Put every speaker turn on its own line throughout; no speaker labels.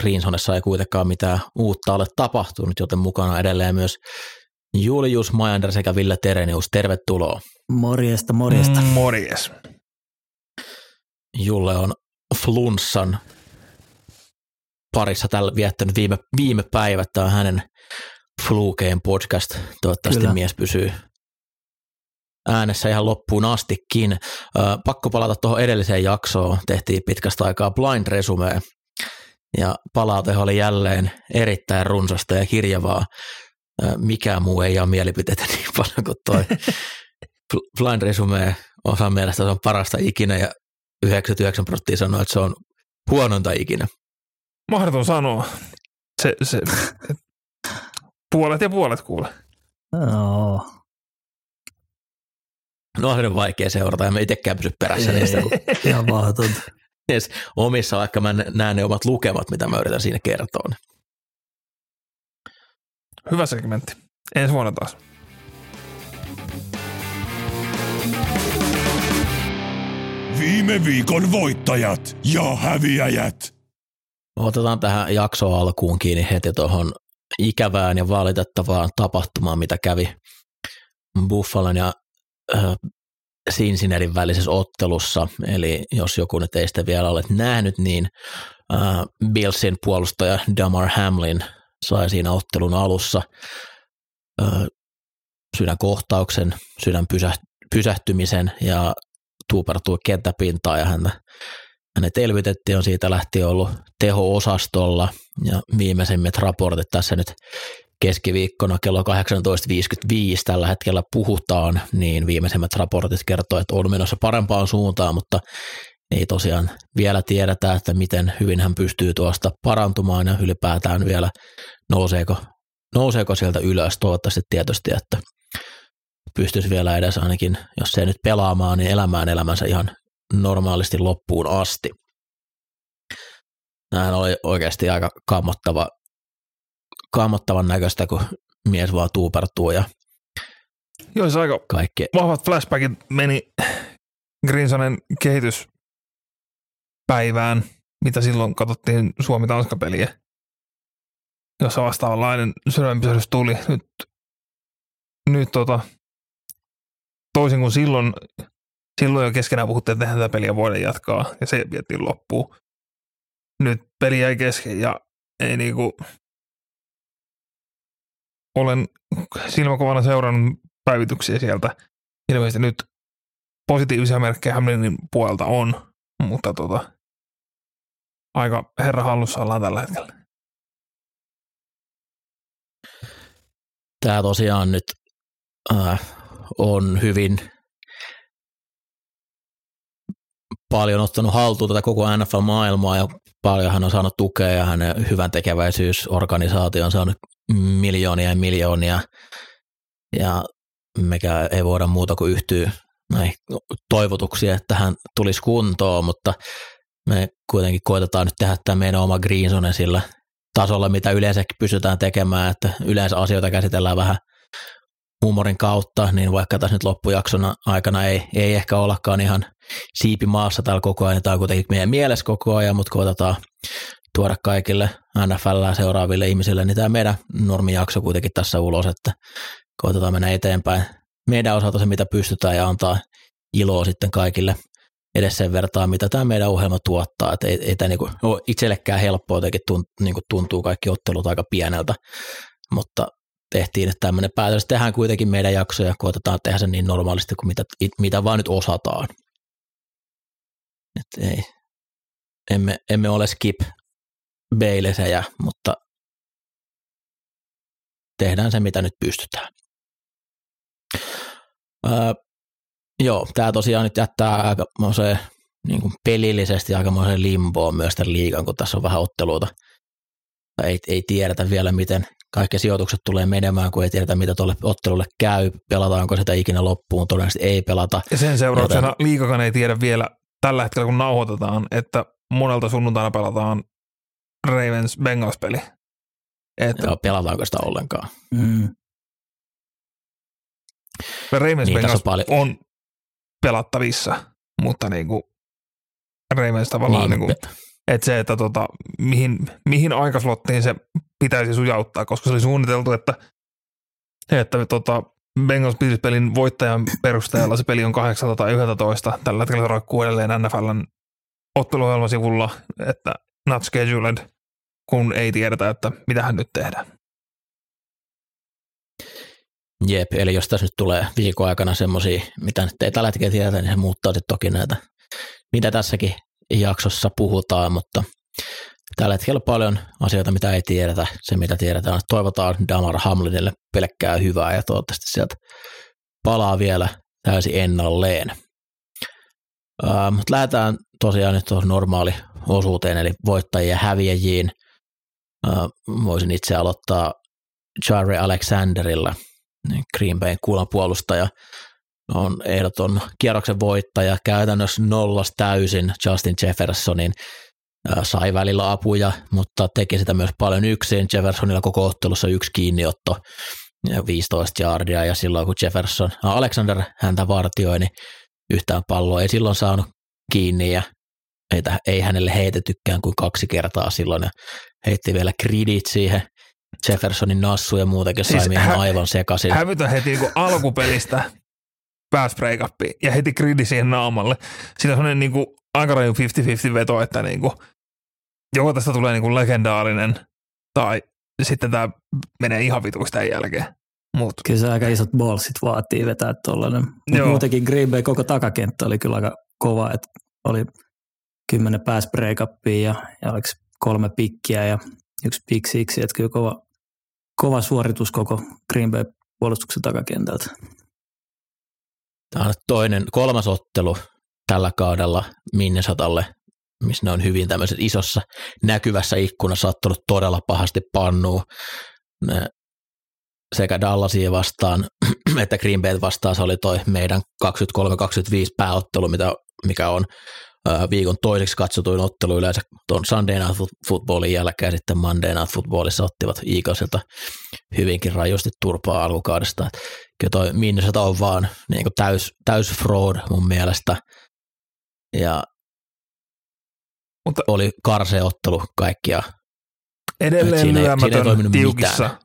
Greenzonessa ei kuitenkaan mitään uutta ole tapahtunut, joten mukana edelleen myös Julius Majander sekä Ville Terenius. Tervetuloa.
Morjesta, morjesta.
Mm, morjes.
Julle on flunssan parissa tällä viettänyt viime, viime päivät. Tämä on hänen Flukeen podcast. Toivottavasti Kyllä. mies pysyy äänessä ihan loppuun astikin. Pakko palata tuohon edelliseen jaksoon. Tehtiin pitkästä aikaa blind resume ja palaute oli jälleen erittäin runsasta ja kirjavaa. Mikään muu ei ole mielipiteitä niin paljon kuin toi Blind Resume osan mielestä se on parasta ikinä ja 99 prosenttia sanoo, että se on huonointa ikinä.
Mahdoton sanoa. Se, se, puolet ja puolet kuule.
No.
No on vaikea seurata ja me itsekään pysy perässä
ei,
niistä.
Ihan mahdotonta
edes omissa, vaikka mä näen ne omat lukemat, mitä mä yritän siinä kertoa.
Hyvä segmentti. Ensi vuonna taas.
Viime viikon voittajat ja häviäjät.
Otetaan tähän jaksoon alkuun kiinni heti tuohon ikävään ja valitettavaan tapahtumaan, mitä kävi Buffalon ja Cincinnatin välisessä ottelussa, eli jos joku nyt ei sitä vielä ole nähnyt, niin äh, Billsin puolustaja Damar Hamlin sai siinä ottelun alussa äh, sydänkohtauksen, sydän pysähtymisen ja tuupertui kenttäpintaa ja häntä, hänet elvytettiin, on siitä lähti ollut teho-osastolla ja viimeisimmät raportit tässä nyt keskiviikkona kello 18.55 tällä hetkellä puhutaan, niin viimeisimmät raportit kertoo, että on menossa parempaan suuntaan, mutta ei tosiaan vielä tiedetä, että miten hyvin hän pystyy tuosta parantumaan ja ylipäätään vielä nouseeko, nouseeko sieltä ylös. Toivottavasti tietysti, että pystyisi vielä edes ainakin, jos se ei nyt pelaamaan, niin elämään elämänsä ihan normaalisti loppuun asti. Nämähän oli oikeasti aika kammottava kammottavan näköistä, kun mies vaan tuupertuu ja
Joo, se aika kaikki. vahvat flashbackit meni Grinsonen kehityspäivään, mitä silloin katsottiin Suomi-Tanska-peliä, jossa vastaavanlainen sydämenpysähdys tuli. Nyt, nyt tota, toisin kuin silloin, silloin jo keskenään puhuttiin, että tätä peliä voidaan jatkaa, ja se vietiin loppuun. Nyt peli jäi kesken, ja ei niinku, olen silmäkovana seurannut päivityksiä sieltä. Ilmeisesti nyt positiivisia merkkejä Hamlinin puolelta on, mutta tota, aika herra hallussa ollaan tällä hetkellä.
Tämä tosiaan nyt äh, on hyvin paljon ottanut haltuun tätä koko NFL-maailmaa ja paljon hän on saanut tukea ja hänen hyvän tekeväisyysorganisaatio on saanut miljoonia ja miljoonia. Ja mikä ei voida muuta kuin yhtyä näihin toivotuksia, että hän tulisi kuntoon, mutta me kuitenkin koitetaan nyt tehdä tämä meidän oma Green Zone sillä tasolla, mitä yleensäkin pystytään tekemään, että yleensä asioita käsitellään vähän huumorin kautta, niin vaikka tässä nyt loppujakson aikana ei, ei ehkä ollakaan ihan siipi maassa täällä koko ajan, niin tämä on kuitenkin meidän mielessä koko ajan, mutta koitetaan tuoda kaikille NFL seuraaville ihmisille, niin tämä meidän normijakso kuitenkin tässä ulos, että koitetaan mennä eteenpäin meidän osalta se, mitä pystytään ja antaa iloa sitten kaikille edes sen vertaan, mitä tämä meidän ohjelma tuottaa. Että ei, ei tämä niinku ole itsellekään helppoa, jotenkin tuntuu, niinku tuntuu kaikki ottelut aika pieneltä, mutta tehtiin että tämmöinen päätös. Tehdään kuitenkin meidän jaksoja, koitetaan tehdä se niin normaalisti kuin mitä, mitä vaan nyt osataan. Et ei, emme, emme ole skip beilesejä, mutta tehdään se, mitä nyt pystytään. Öö, joo, tämä tosiaan nyt jättää aika niin kuin pelillisesti aikamoisen limboon myös tämän liigan, kun tässä on vähän otteluita. Ei, ei tiedetä vielä, miten kaikki sijoitukset tulee menemään, kun ei tiedetä, mitä tuolle ottelulle käy, pelataanko sitä ikinä loppuun, todennäköisesti ei pelata.
Ja sen seurauksena Joten... liikakaan ei tiedä vielä tällä hetkellä, kun nauhoitetaan, että monelta sunnuntaina pelataan Ravens Bengals-peli.
Että... Joo, pelataanko sitä ollenkaan.
Mm.
Ravens niin, Bengals on, paljon... on pelattavissa, mutta niin kuin Ravens tavallaan niin, niin kuin, että se, että tota, mihin, mihin aikaslottiin se pitäisi sujauttaa, koska se oli suunniteltu, että, että tota, Bengals pelin voittajan perusteella se peli on 8 tai 11. Tällä hetkellä se roikkuu edelleen NFLn otteluohjelmasivulla, että not scheduled, kun ei tiedetä, että mitä hän nyt tehdään.
Jep, eli jos tässä nyt tulee viikon aikana semmoisia, mitä nyt ei tällä hetkellä tiedetä, niin se muuttaa sitten toki näitä, mitä tässäkin jaksossa puhutaan, mutta tällä hetkellä paljon asioita, mitä ei tiedetä. Se, mitä tiedetään, toivotaan Damar Hamlinille pelkkää hyvää ja toivottavasti sieltä palaa vielä täysin ennalleen. Mutta lähdetään tosiaan nyt tuohon normaali osuuteen, eli voittajien ja häviäjiin. Voisin itse aloittaa Jarre Alexanderilla, niin Green Bayn kuulan puolustaja, on ehdoton kierroksen voittaja, käytännössä nollas täysin Justin Jeffersonin, sai välillä apuja, mutta teki sitä myös paljon yksin. Jeffersonilla koko ottelussa yksi kiinniotto, 15 jardia, ja silloin kun Jefferson, Alexander häntä vartioi, niin yhtään palloa ei silloin saanut kiinni, ja ei, ei hänelle heitetykään kuin kaksi kertaa silloin, ja heitti vielä kredit siihen Jeffersonin nassu ja muutenkin siis sai hä- aivan sekaisin.
Hävytön heti niin alkupelistä pass break ja heti gridi siihen naamalle. Siinä on sellainen niin kuin aika raju 50-50 veto, että niin kuin, joko tästä tulee niin kuin legendaarinen tai sitten tämä menee ihan vituiksi tämän jälkeen. Mut.
Kyllä se aika isot ballsit vaatii vetää tuollainen. Muutenkin Green Bay koko takakenttä oli kyllä aika kova, että oli kymmenen pass break ja, ja oliko kolme pikkiä ja yksi pick siksi, että kyllä kova, kova suoritus koko Green Bay puolustuksen takakentältä.
Tämä on toinen, kolmas ottelu tällä kaudella Minnesotalle, missä ne on hyvin tämmöisessä isossa näkyvässä ikkunassa ottanut todella pahasti pannuun. Ne sekä Dallasia vastaan että Green Bay vastaan se oli toi meidän 23-25 pääottelu, mitä, mikä on viikon toiseksi katsotuin ottelu yleensä tuon Sunday Night Footballin jälkeen sitten Monday Night Footballissa ottivat Eaglesilta hyvinkin rajusti turpaa alkukaudesta. Kyllä toi Minnesota on vaan niin kuin täys, täys fraud mun mielestä. Ja Mutta oli karsea ottelu kaikkia.
Edelleen lyömätön tiukissa mitään.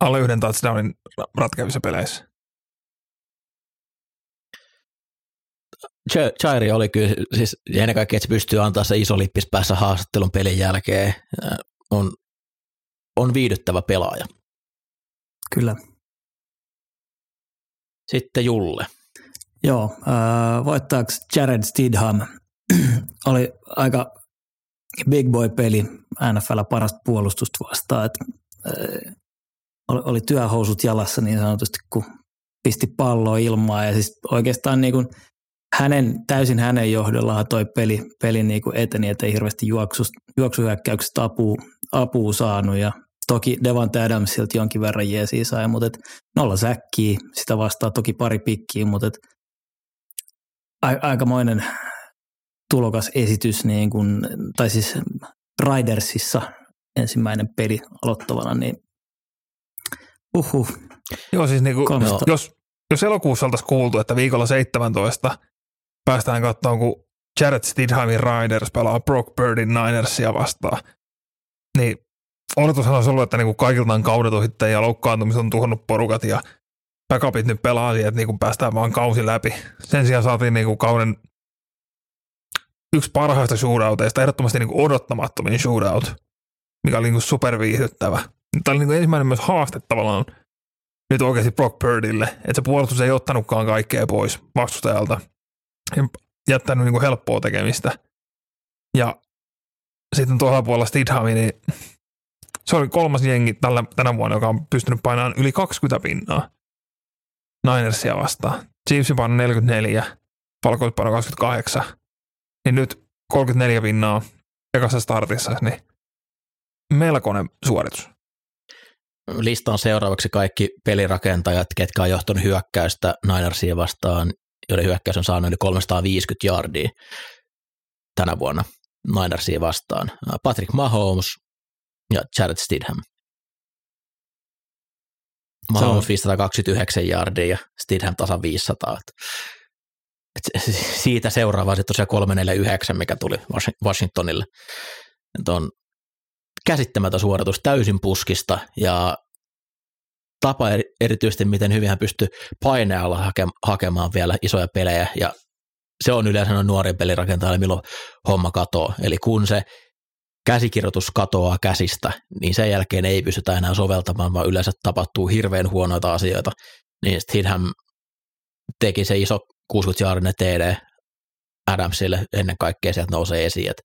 alle yhden touchdownin ratkaavissa peleissä.
Chairi oli kyllä, siis ennen kaikkea, että se pystyy antaa se iso lippis päässä haastattelun pelin jälkeen, on, on viihdyttävä pelaaja.
Kyllä.
Sitten Julle.
Joo, äh, voittajaksi Jared Stidham oli aika big boy-peli NFL parasta puolustusta vastaan, että äh, oli, oli työhousut jalassa niin sanotusti, kun pisti palloa ilmaa ja siis oikeastaan niin kuin – hänen, täysin hänen johdollaan toi peli, peli niin kuin eteni, että ei hirveästi juoksuhyökkäyksestä apua, apua saanut ja toki Devante Adamsilta jonkin verran jeesiä sai, mutta et nolla säkkiä, sitä vastaa toki pari pikkiä, mutta et a- aikamoinen tulokas esitys, niin kun, tai siis Ridersissa ensimmäinen peli aloittavana, niin uhu.
Joo, siis niin kuin, jos, jos elokuussa oltaisiin kuultu, että viikolla 17 päästään katsomaan, kun Jared Stidhamin Riders pelaa Brock Birdin Ninersia vastaan. Niin odotushan olisi ollut, että niinku kaikilta on kaudet ja loukkaantumiset on tuhonnut porukat ja backupit nyt pelaa siihen, että niinku päästään vaan kausi läpi. Sen sijaan saatiin niinku kauden yksi parhaista shootouteista, ehdottomasti niinku odottamattomin shootout, mikä oli niinku superviihdyttävä. Tämä oli niinku ensimmäinen myös haaste tavallaan nyt oikeasti Brock Birdille, että se puolustus ei ottanutkaan kaikkea pois vastustajalta – jättänyt niin kuin helppoa tekemistä. Ja sitten tuolla puolella Stidhami, niin se oli kolmas jengi tällä, tänä vuonna, joka on pystynyt painamaan yli 20 pinnaa Ninersia vastaan. Chiefs paino 44, Falcons paino 28. Niin nyt 34 pinnaa ekassa startissa, niin melkoinen suoritus.
listaan seuraavaksi kaikki pelirakentajat, ketkä on johtanut hyökkäystä Ninersia vastaan, joiden hyökkäys on saanut yli 350 yardia tänä vuonna Ninersia vastaan. Patrick Mahomes ja Jared Stidham. Mahomes 529 yardia ja Stidham tasan 500. Et siitä seuraava sitten tosiaan 349, mikä tuli Washingtonille. Et on käsittämätön suoritus täysin puskista ja tapa erityisesti, miten hyvin hän pystyy painealla hake, hakemaan vielä isoja pelejä ja se on yleensä nuorien pelirakentajalle, milloin homma katoaa. Eli kun se käsikirjoitus katoaa käsistä, niin sen jälkeen ei pystytä enää soveltamaan, vaan yleensä tapahtuu hirveän huonoita asioita. Niin sitten hän teki se iso 60-jaarinen TD Adamsille ennen kaikkea sieltä nousee esiin, että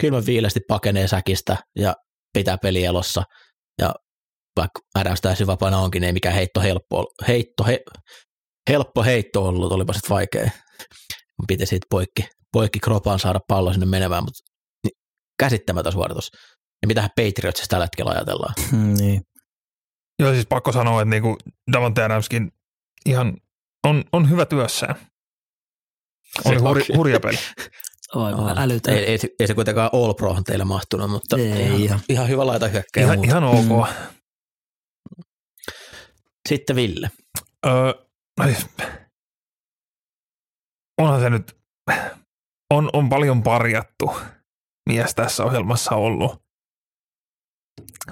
kylmän pakenee säkistä ja pitää peli elossa ja vaikka Adams täysin vapaana onkin, ei mikään heitto helppo, heitto, he, helppo heitto ollut, olipa sitten vaikea. Piti siitä poikki, poikki kropaan saada pallo sinne menevään, mutta niin, käsittämätön suoritus. Ja mitähän Patriotsista tällä hetkellä ajatellaan.
niin.
Joo, siis pakko sanoa, että niinku Davante Adamskin ihan on, on hyvä työssään. Oli hurja, hurja peli.
Aivan älytön.
Ei, ei, ei, se kuitenkaan All Prohan teille mahtunut, mutta
ei,
ihan,
ihan.
ihan hyvä laita hyökkäjä.
Ihan, ihan ok. Mm.
Sitten Ville.
Öö, onhan se nyt, on, on paljon parjattu mies tässä ohjelmassa ollut.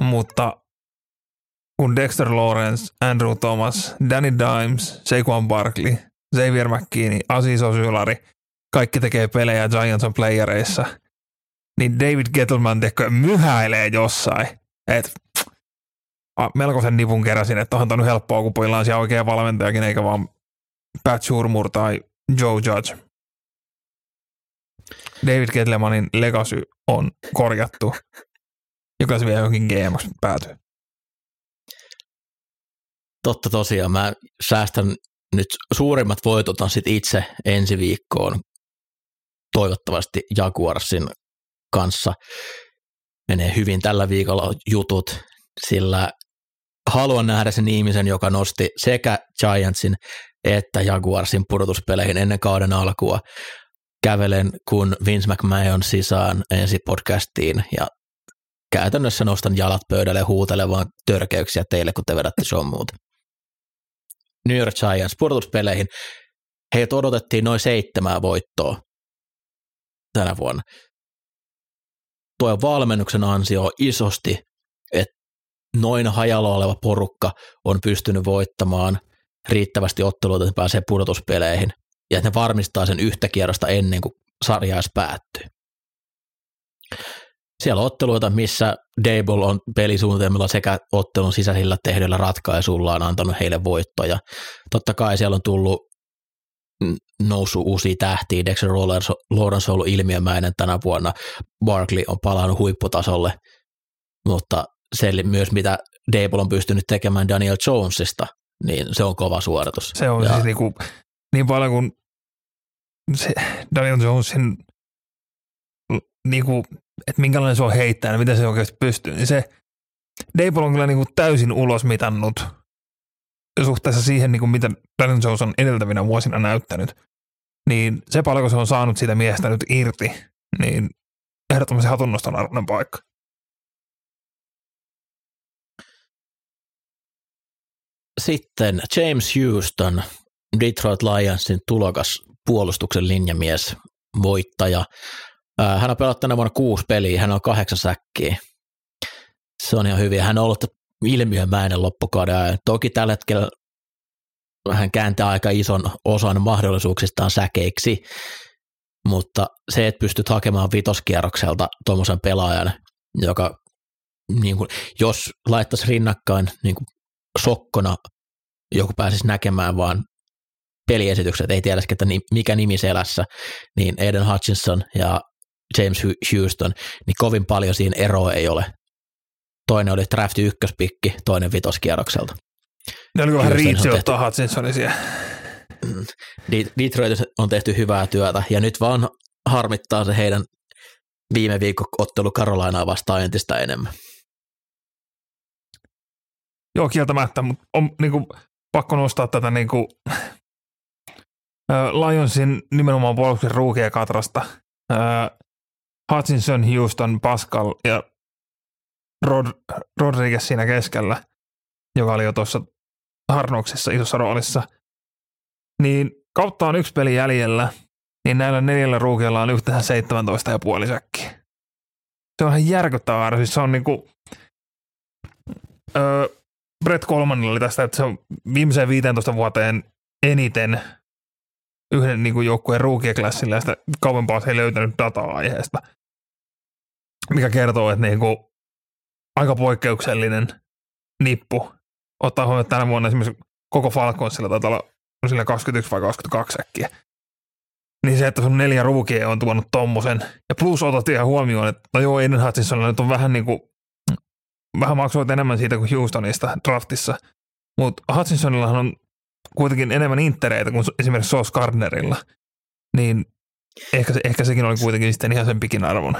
Mutta kun Dexter Lawrence, Andrew Thomas, Danny Dimes, Saquon Barkley, Xavier McKinney, Aziz Osylari, kaikki tekee pelejä Giants on playereissa, niin David Gettleman tekee myhäilee jossain. Et, melkoisen nivun keräsin, että onhan on helppoa, kun pojilla on siellä oikea valmentajakin, eikä vaan Pat Shurmur tai Joe Judge. David Getlemanin legacy on korjattu, joka se vielä johonkin GMX päätyy.
Totta tosiaan, mä säästän nyt suurimmat voitot on sit itse ensi viikkoon toivottavasti Jaguarsin kanssa. Menee hyvin tällä viikolla jutut, sillä haluan nähdä sen ihmisen, joka nosti sekä Giantsin että Jaguarsin pudotuspeleihin ennen kauden alkua. Kävelen kun Vince McMahon sisään ensi podcastiin ja käytännössä nostan jalat pöydälle huutelemaan törkeyksiä teille, kun te vedätte show muuta. New York Giants pudotuspeleihin. Heitä odotettiin noin seitsemää voittoa tänä vuonna. Tuo valmennuksen ansio isosti, noin hajalla oleva porukka on pystynyt voittamaan riittävästi otteluita, että pääsee pudotuspeleihin ja että ne varmistaa sen yhtä kierrosta ennen kuin sarja päättyy. Siellä on otteluita, missä Dable on pelisuunnitelmilla sekä ottelun sisäisillä tehdyillä ratkaisuillaan antanut heille voittoja. Totta kai siellä on tullut noussut uusia tähtiä. Dexter Lawrence on ollut ilmiömäinen tänä vuonna. Barkley on palannut huipputasolle, mutta se myös mitä Dable on pystynyt tekemään Daniel Jonesista, niin se on kova suoritus.
Se on ja, siis niin, kuin, niin paljon kuin se Daniel Jonesin niin kuin, että minkälainen se on heittää ja miten se oikeasti pystyy, niin se Dable on kyllä niin kuin täysin ulosmitannut suhteessa siihen, niin kuin mitä Daniel Jones on edeltävinä vuosina näyttänyt, niin se paljonko se on saanut siitä miestä nyt irti, niin ehdottomasti hatunnoston arvoinen paikka.
Sitten James Houston, Detroit Lionsin tulokas puolustuksen linjamies, voittaja. Hän on pelannut tänä vuonna kuusi peliä, hän on kahdeksan säkkiä. Se on ihan hyvin. Hän on ollut ilmiömäinen loppukauden. Toki tällä hetkellä hän kääntää aika ison osan mahdollisuuksistaan säkeiksi, mutta se, että pystyt hakemaan vitoskierrokselta tuommoisen pelaajan, joka niin kuin, jos laittaisi rinnakkain niin kuin sokkona, joku pääsisi näkemään vaan peliesitykset, ei tiedä, että mikä nimi selässä, niin Aiden Hutchinson ja James Houston, niin kovin paljon siinä eroa ei ole. Toinen oli drafti ykköspikki, toinen vitoskierrokselta.
Ne oli vähän riitsi ottaa Hutchinsonin siellä.
Mm. Detroit on tehty hyvää työtä ja nyt vaan harmittaa se heidän viime viikon ottelu Carolinaa vastaan entistä enemmän.
joo kieltämättä, mutta on niin kuin, pakko nostaa tätä niin kuin, Lionsin nimenomaan puolustuksen ruukia katrasta. Hutchinson, Houston, Pascal ja Rod, Rodriguez siinä keskellä, joka oli jo tuossa Harnoksessa isossa roolissa. Niin kautta on yksi peli jäljellä, niin näillä neljällä ruukialla on yhteensä 17,5 säkkiä. Se on ihan järkyttävää. Siis se on niinku, öö, Brett Colmanilla oli tästä, että se on viimeiseen 15 vuoteen eniten yhden niin kuin joukkueen ruukieklassilla ja sitä kauempaa se ei löytänyt dataa aiheesta, mikä kertoo, että niin kuin aika poikkeuksellinen nippu. Ottaa huomioon, että tänä vuonna esimerkiksi koko Falconsilla taitaa olla sillä 21 vai 22 säkkiä. Niin se, että sun neljä ruukia on tuonut tommosen. Ja plus otat ihan huomioon, että no joo, Aiden Hutchinsonilla nyt on vähän niin kuin, vähän maksoit enemmän siitä kuin Houstonista draftissa. Mutta Hutchinsonillahan on kuitenkin enemmän intereitä kuin esimerkiksi Sauce Gardnerilla. Niin ehkä, se, ehkä sekin oli kuitenkin sitten ihan sen pikin arvon.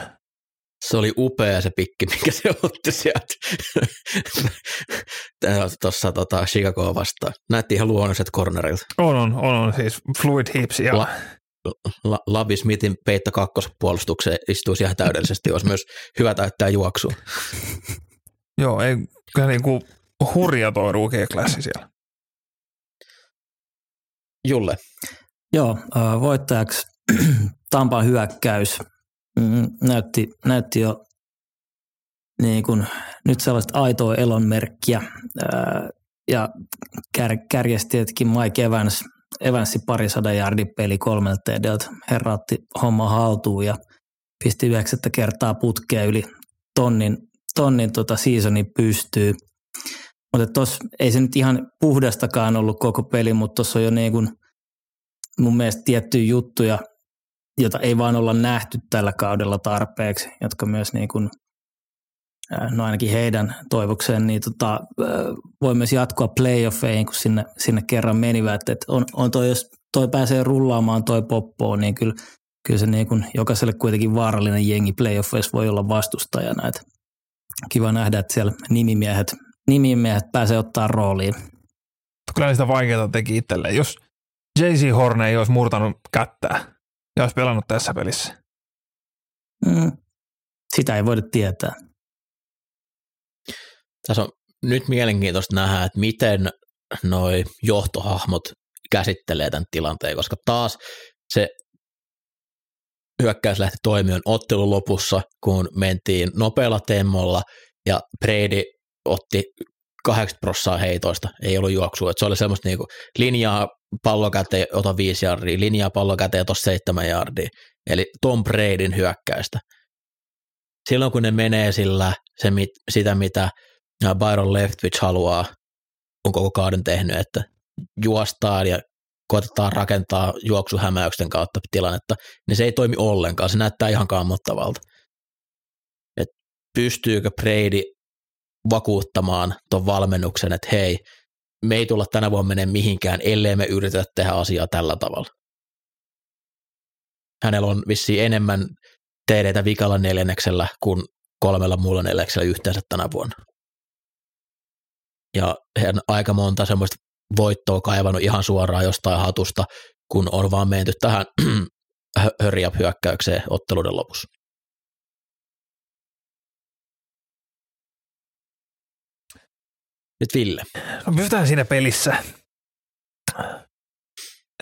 Se oli upea se pikki, mikä se otti sieltä tuossa tota, Chicagoa vastaan. Näytti ihan luonnolliset cornerilta.
On, on, on, on siis fluid hips ja La-
La- Lavi Smithin peitto kakkospuolustukseen istuisi ihan täydellisesti, olisi myös hyvä täyttää juoksua.
Joo, ei, kyllä niin kuin hurja tuo rookie klassi siellä.
Julle.
Joo, voittajaksi Tampan hyökkäys mm, näytti, näytti jo niin kuin, nyt sellaista aitoa elonmerkkiä ja kär, kärjestietkin Mike Evans – Evansi parisadan jardin peli kolmelta edeltä. Herra otti homma haltuun ja pisti yhdeksättä kertaa putkea yli tonnin, tonnin tota seasonin pystyy. Mutta tos ei se nyt ihan puhdastakaan ollut koko peli, mutta tuossa on jo niin kuin mun mielestä tiettyjä juttuja, jota ei vaan olla nähty tällä kaudella tarpeeksi, jotka myös niin kuin no ainakin heidän toivokseen, niin tota, voi myös jatkoa playoffeihin, kun sinne, sinne kerran menivät. Et on, on toi, jos toi pääsee rullaamaan toi poppoon, niin kyllä, kyllä se niin kuin jokaiselle kuitenkin vaarallinen jengi playoffeissa voi olla vastustajana. Et kiva nähdä, että siellä nimimiehet, nimimiehet pääsee ottaa rooliin.
Kyllä sitä vaikeaa teki itselleen. Jos JC Horne ei olisi murtanut kättää ja olisi pelannut tässä pelissä.
Mm. Sitä ei voida tietää.
Tässä on nyt mielenkiintoista nähdä, että miten noi johtohahmot käsittelee tämän tilanteen, koska taas se hyökkäys lähti toimimaan ottelun lopussa, kun mentiin nopealla temmolla ja Brady otti 80 prossaa heitoista, ei ollut juoksua. Että se oli semmoista niinku linjaa pallo käteen, ota viisi jardia, linjaa pallo käteen, ota seitsemän jardia. Eli Tom Bradyn hyökkäystä. Silloin kun ne menee sillä, se, sitä mitä Byron Leftwich haluaa, on koko kauden tehnyt, että juostaan ja koetetaan rakentaa juoksuhämäyksen kautta tilannetta, niin se ei toimi ollenkaan, se näyttää ihan kammottavalta. Et pystyykö Brady vakuuttamaan tuon valmennuksen, että hei, me ei tulla tänä vuonna mene mihinkään, ellei me yritetä tehdä asiaa tällä tavalla. Hänellä on vissiin enemmän td vikalla neljänneksellä kuin kolmella muulla neljänneksellä yhteensä tänä vuonna ja hän aika monta semmoista voittoa kaivannut ihan suoraan jostain hatusta, kun on vaan menty tähän hurry otteluiden lopussa. Nyt Ville.
No pysytään siinä pelissä.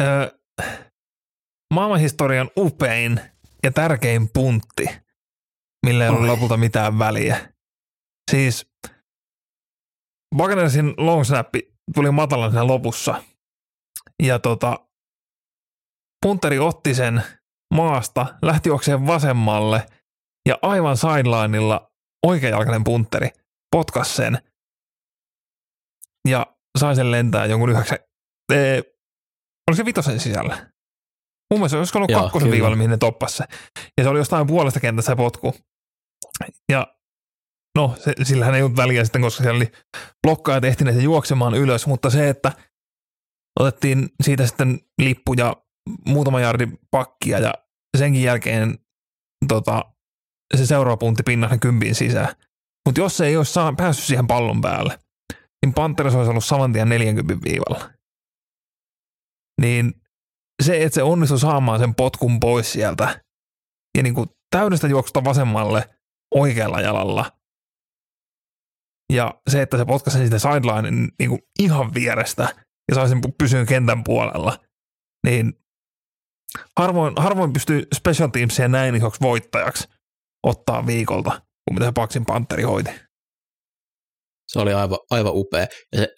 Öö, maailmanhistorian upein ja tärkein puntti, millä ei ollut lopulta mitään väliä. Siis Wagnersin long snap tuli matalan siinä lopussa. Ja tota, punteri otti sen maasta, lähti juokseen vasemmalle ja aivan sidelineilla oikeajalkainen punteri potkas sen ja sai sen lentää jonkun yhdeksän, ee, oliko se vitosen sisällä? Mun mielestä olisiko ollut Joo, kakkosen kyllä. viivalla, mihin ne toppas se. Ja se oli jostain puolesta kentässä se potku. Ja no se, sillähän ei ollut väliä sitten, koska siellä oli blokkaajat ehtineet juoksemaan ylös, mutta se, että otettiin siitä sitten lippu ja muutama jardi pakkia ja senkin jälkeen tota, se seuraava puntti pinnassa kympin sisään. Mutta jos se ei olisi saa, päässyt siihen pallon päälle niin Panthers olisi ollut saman tien 40 viivalla. Niin se, että se onnistui saamaan sen potkun pois sieltä ja niin kuin täydestä juoksusta vasemmalle oikealla jalalla. Ja se, että se potkaisi sitten sideline niin kuin ihan vierestä ja sai sen pysyä kentän puolella, niin harvoin, harvoin pystyy special teamsia näin isoksi voittajaksi ottaa viikolta, kuin mitä se Paksin Panteri hoiti.
Se oli aivan, aivan upea. Ja se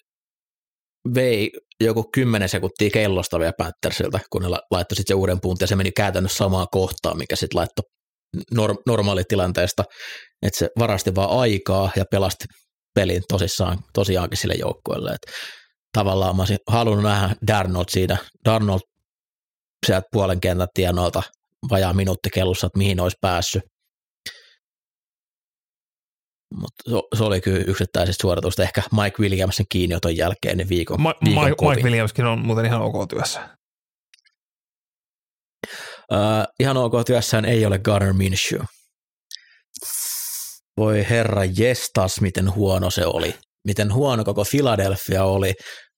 vei joku 10 sekuntia kellosta vielä Panthersilta, kun ne laittoi sitten se uuden puntin, ja se meni käytännössä samaa kohtaa, mikä sitten laittoi norm- normaalitilanteesta, että se varasti vaan aikaa ja pelasti pelin tosissaan, tosiaankin sille joukkueelle. Et tavallaan mä olisin halunnut nähdä Darnold siitä, Darnold sieltä puolen kentän tienoilta vajaa minuutti kellossa, että mihin olisi päässyt. Mutta se, oli kyllä yksittäisistä suoritusta. Ehkä Mike Williamsin kiinnioton jälkeen niin viikon,
Ma-
viikon
Mike,
kovin.
Mike Williamskin on muuten ihan ok työssä.
Uh, ihan ok työssään ei ole Gunnar Minshew. Voi herra jestas, miten huono se oli. Miten huono koko Philadelphia oli.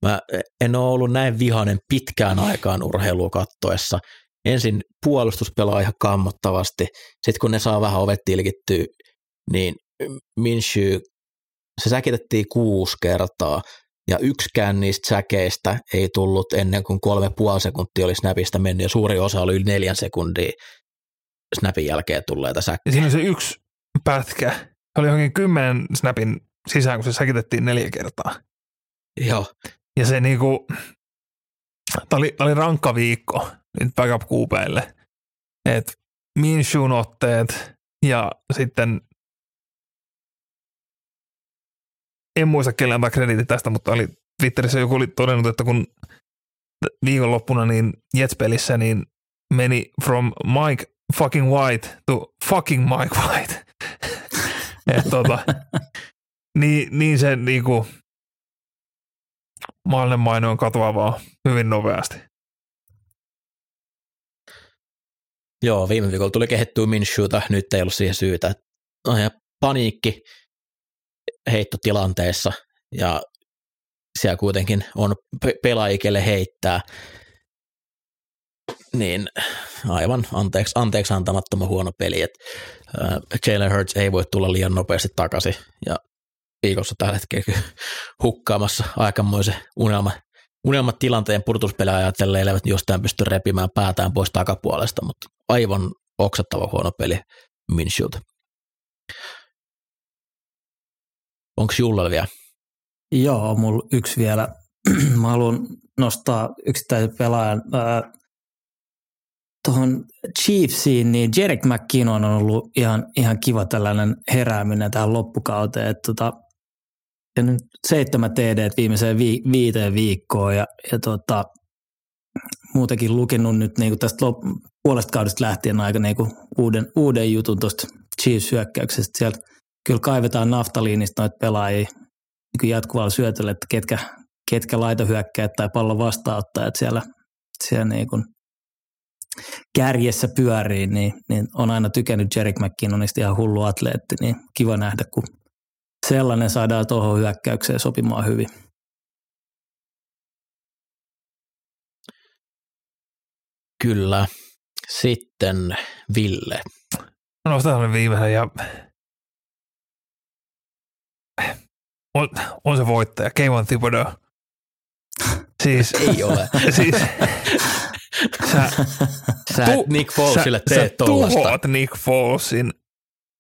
Mä en ole ollut näin vihainen pitkään aikaan urheilua kattoessa. Ensin puolustus pelaa ihan kammottavasti. Sitten kun ne saa vähän ovet tilkittyä, niin Minshew, se säkitettiin kuusi kertaa. Ja yksikään niistä säkeistä ei tullut ennen kuin kolme puoli sekuntia oli snapista mennyt, ja suuri osa oli yli neljän sekuntia snapin jälkeen tulleita säkkejä.
siinä on se yksi pätkä. Se oli johonkin kymmenen snapin sisään, kun se säkitettiin neljä kertaa.
Joo,
Ja se niinku, tää oli, tää oli rankka viikko nyt backup kuupeille. Et Minshun otteet ja sitten en muista kelle antaa krediitti tästä, mutta oli Twitterissä joku oli todennut, että kun viikonloppuna niin Jets-pelissä niin meni from Mike fucking White to fucking Mike White. Et tota, niin, niin se niinku maallinen maine on katoavaa hyvin nopeasti.
joo, viime viikolla tuli kehettyä Minshewta, nyt ei ollut siihen syytä. No ja paniikki heittotilanteessa, ja siellä kuitenkin on pe- pelaajikelle heittää, niin aivan anteeksi, anteeksi antamattoman huono peli, että äh, Jalen Hurts ei voi tulla liian nopeasti takaisin, ja viikossa tällä hetkellä hukkaamassa aikamoisen unelma, unelmatilanteen purtuspelejä ajatellen, eivät jostain pysty repimään päätään pois takapuolesta, mutta aivan oksattava huono peli Minshewta. Onko Jullalla vielä?
Joo, mulla yksi vielä. Mä haluan nostaa yksittäisen pelaajan tuohon Chiefsiin, niin Jerek McKinnon on ollut ihan, ihan kiva tällainen herääminen tähän loppukauteen. Että tota, ja nyt seitsemän TD viimeiseen vi, viiteen viikkoon ja, ja tota, muutenkin lukenut nyt niin kuin tästä lop, puolesta kaudesta lähtien aika niin kuin uuden, uuden jutun tuosta Chiefs-hyökkäyksestä. Sieltä kyllä kaivetaan naftaliinista noita pelaajia niin jatkuvalla syötöllä, että ketkä, ketkä laitohyökkäät tai pallon vastaanottajat siellä, siellä niin kuin kärjessä pyörii, niin, niin, on aina tykännyt Jerick McKinnonista ihan hullu atleetti, niin kiva nähdä, kun sellainen saadaan tuohon hyökkäykseen sopimaan hyvin.
Kyllä. Sitten Ville.
No ostetaan viimeinen ja on, on se voittaja, Kevin Thibodeau. Siis,
Ei ole.
siis sä,
Sä et Nick Folesille
sä,
teet
sä tuhoat Nick Folesin.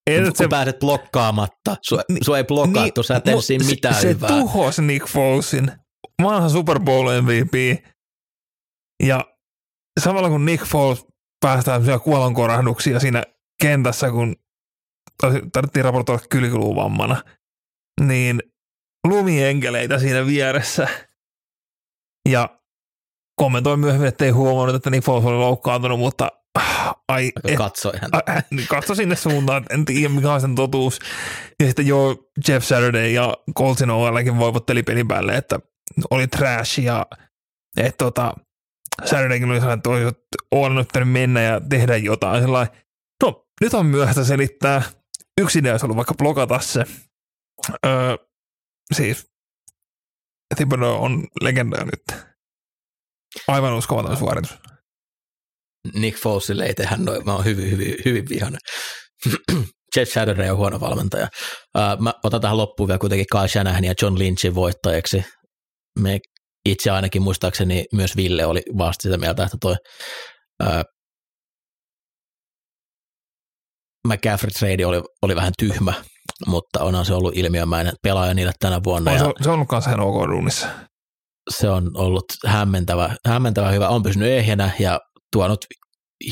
Ei
Kun
se,
pääset blokkaamatta, sua,
Ni-
sua ei blokattu, sä et tehnyt
mut
siinä mitään
se,
hyvää.
Se tuhosi Nick Folesin, vanha Super Bowl MVP. Ja samalla kun Nick Foles päästään kuolonkorahduksia siinä kentässä, kun tarvittiin raportoida kylkiluvammana, niin lumienkeleitä siinä vieressä. Ja kommentoin myöhemmin, että ei huomannut, että Nick Foles oli loukkaantunut, mutta ah, ai, et,
Katsoi hän.
Ä- niin katso sinne suuntaan, en tiedä mikä on sen totuus. Ja sitten joo, Jeff Saturday ja Coltsin OLkin voivotteli pelin päälle, että oli trash ja että tota, Saturdaykin oli sellainen, että olisi OL nyt pitänyt mennä ja tehdä jotain. Sellainen, no nyt on myöhäistä selittää. Yksi idea olisi ollut vaikka blokata se. Öö, siis Thibodeau on legenda nyt. Aivan uskomaton suoritus.
Nick Fosille ei tehdä noin, mä oon hyvin, hyvin, hyvin vihainen. Jeff Saturday on huono valmentaja. Uh, mä otan tähän loppuun vielä kuitenkin Kyle Shanahan ja John Lynchin voittajaksi. Me itse ainakin muistaakseni myös Ville oli vasta sitä mieltä, että toi uh, McCaffrey trade oli, oli vähän tyhmä, mutta onhan se ollut ilmiömäinen pelaaja niille tänä vuonna.
On,
ja
se, se on ollut kanssa ihan ok duunissa.
Se on ollut hämmentävä, hämmentävä hyvä. On pysynyt ehjänä ja tuonut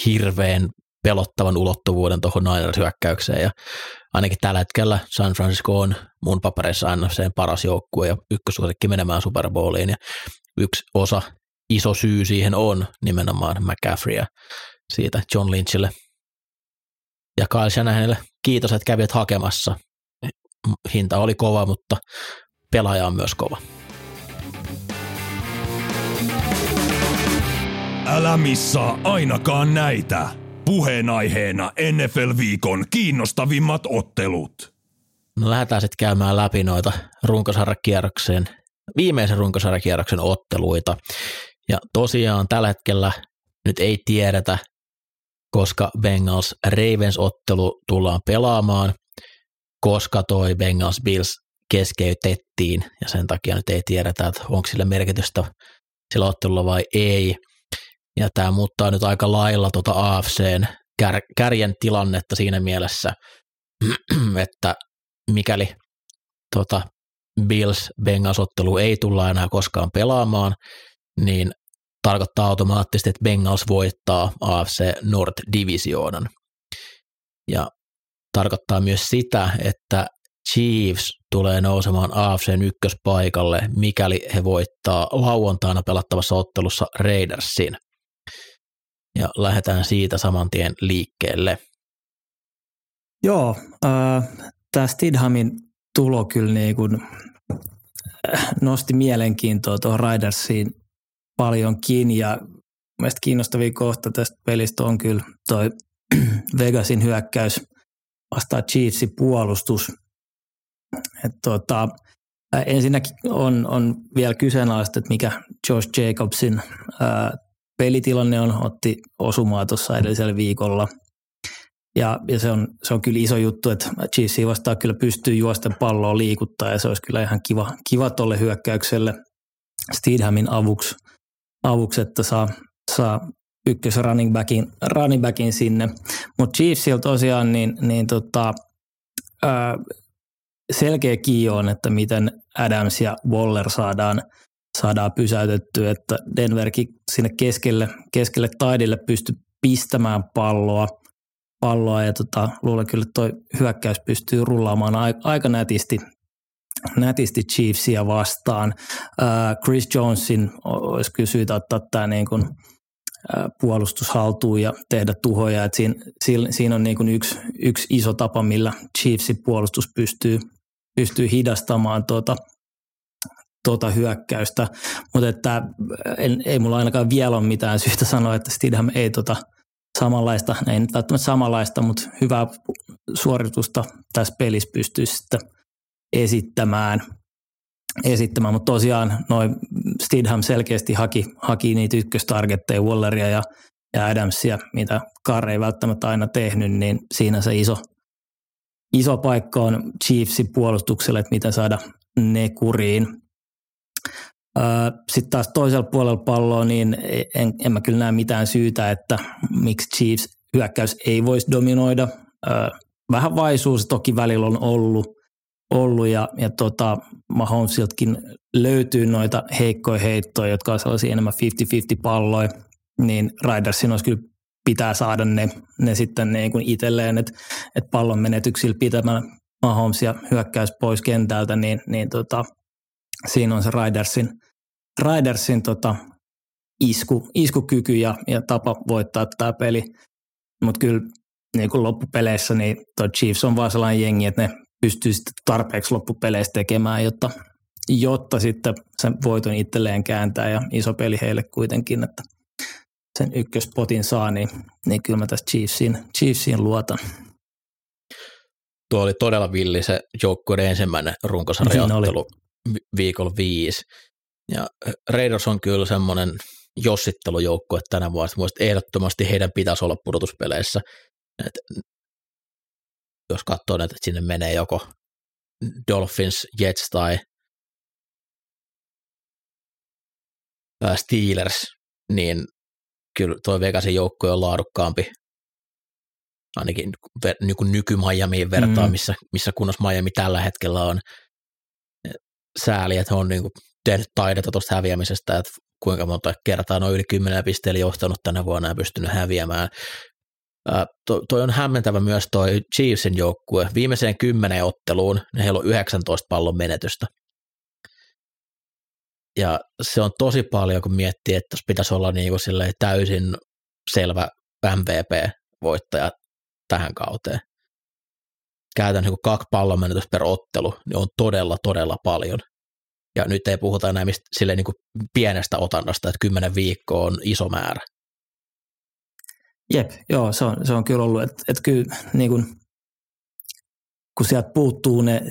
hirveän pelottavan ulottuvuuden tuohon Niners-hyökkäykseen. Ja ainakin tällä hetkellä San Francisco on mun papereissa sen paras joukkue ja ykkösuosikki menemään Super Bowliin. Ja yksi osa, iso syy siihen on nimenomaan McCaffrey ja siitä John Lynchille ja Kyle Shanahanille kiitos, että kävit hakemassa. Hinta oli kova, mutta pelaaja on myös kova.
Älä missaa ainakaan näitä. Puheenaiheena NFL-viikon kiinnostavimmat ottelut.
No lähdetään sitten käymään läpi noita runkosarjakierroksen, viimeisen runkosarjakierroksen otteluita. Ja tosiaan tällä hetkellä nyt ei tiedetä, koska Bengals Ravens ottelu tullaan pelaamaan, koska toi Bengals Bills keskeytettiin ja sen takia nyt ei tiedetä, että onko sille merkitystä sillä ottelulla vai ei. Ja tämä muuttaa nyt aika lailla tuota AFCn kär, kärjen tilannetta siinä mielessä, että mikäli tota Bills Bengals ottelu ei tulla enää koskaan pelaamaan, niin tarkoittaa automaattisesti, että Bengals voittaa AFC North Divisioonan. Ja tarkoittaa myös sitä, että Chiefs tulee nousemaan AFCn ykköspaikalle, mikäli he voittaa lauantaina pelattavassa ottelussa Raidersin. Ja lähdetään siitä saman tien liikkeelle.
Joo, äh, tämä Stidhamin tulo kyllä niin kuin nosti mielenkiintoa tuohon Ridersiin paljonkin ja mielestäni kiinnostavia kohta tästä pelistä on kyllä toi Vegasin hyökkäys vastaa Chiefsin puolustus. Et tota, ensinnäkin on, on vielä kyseenalaista, että mikä Josh Jacobsin ää, pelitilanne on, otti osumaa tuossa edellisellä viikolla. Ja, ja se, on, se on kyllä iso juttu, että Chiefs vastaan kyllä pystyy juosten palloa liikuttaa ja se olisi kyllä ihan kiva, kiva tolle hyökkäykselle Steedhamin avuksi, avuksi että saa, saa ykkös running backin, running backin sinne. Mutta Chiefsillä tosiaan niin, niin tota, ää, selkeä kiio on, että miten Adams ja Waller saadaan, saadaan pysäytettyä, että Denverkin sinne keskelle, keskelle taidille pystyy pistämään palloa, palloa ja tota, luulen kyllä, että toi hyökkäys pystyy rullaamaan aika nätisti, nätisti Chiefsia vastaan. Chris Jonesin olisi kyllä syytä ottaa tämä niin kuin puolustus haltuun ja tehdä tuhoja. Et siinä, siinä on niin kuin yksi, yksi iso tapa, millä Chiefsin puolustus pystyy, pystyy hidastamaan tuota, tuota hyökkäystä, mutta että en, ei mulla ainakaan vielä ole mitään syytä sanoa, että Stidham ei tota samanlaista, ei nyt välttämättä samanlaista, mutta hyvää suoritusta tässä pelissä pystyy sitten esittämään. esittämään. Mutta tosiaan noin Stidham selkeästi haki, haki niitä ykköstargetteja, Walleria ja, ja Adamsia, mitä Carr ei välttämättä aina tehnyt, niin siinä se iso, iso paikka on Chiefsin puolustukselle, että miten saada ne kuriin. Sitten taas toisella puolella palloa, niin en, en mä kyllä näe mitään syytä, että miksi Chiefs hyökkäys ei voisi dominoida. Vähän vaisuus toki välillä on ollut, ollut ja, ja tota, Mahomesiltakin löytyy noita heikkoja heittoja, jotka on sellaisia enemmän 50-50 palloja, niin Ridersin olisi kyllä pitää saada ne, ne sitten niin kuin itselleen, että, että pallon menetyksillä pitämään Mahomes ja hyökkäys pois kentältä, niin, niin tota, siinä on se Ridersin, Ridersin tota, isku, iskukyky ja, ja tapa voittaa tämä peli. Mutta kyllä niin kuin loppupeleissä niin toi Chiefs on vaan sellainen jengi, että ne pystyy sitten tarpeeksi loppupeleissä tekemään, jotta, jotta sitten sen voiton itselleen kääntää ja iso peli heille kuitenkin, että sen ykköspotin saa, niin, niin kyllä mä tästä Chiefsiin, Chiefsiin luotan.
Tuo oli todella villi se joukkueiden ensimmäinen runkosarjaottelu. Viikolla viisi. Ja Raiders on kyllä semmoinen jossittelujoukkue tänä vuonna. Mielestäni ehdottomasti heidän pitäisi olla pudotuspeleissä. Et jos katsoo, että sinne menee joko Dolphins, Jets tai Steelers, niin kyllä tuo Vegasin joukkue on laadukkaampi ainakin niin kuin nyky-Miamiin vertaan, mm. missä, missä kunnossa Miami tällä hetkellä on. Sääli, että on niin kuin tehnyt taidetta tuosta häviämisestä, että kuinka monta kertaa noin yli 10 pisteellä johtanut tänä vuonna ja pystynyt häviämään. to, toi on hämmentävä myös toi Chiefsin joukkue. Viimeiseen kymmenen otteluun heillä on 19 pallon menetystä. Ja se on tosi paljon, kun miettii, että jos pitäisi olla niin kuin täysin selvä MVP-voittaja tähän kauteen. Käytän niin kaksi pallon menetystä per ottelu, niin on todella, todella paljon. Ja nyt ei puhuta enää mistä, silleen niin kuin pienestä otannasta, että kymmenen viikkoa on iso määrä.
Jep, joo, se on, se on kyllä ollut, että, että kyllä niin kuin, kun sieltä puuttuu ne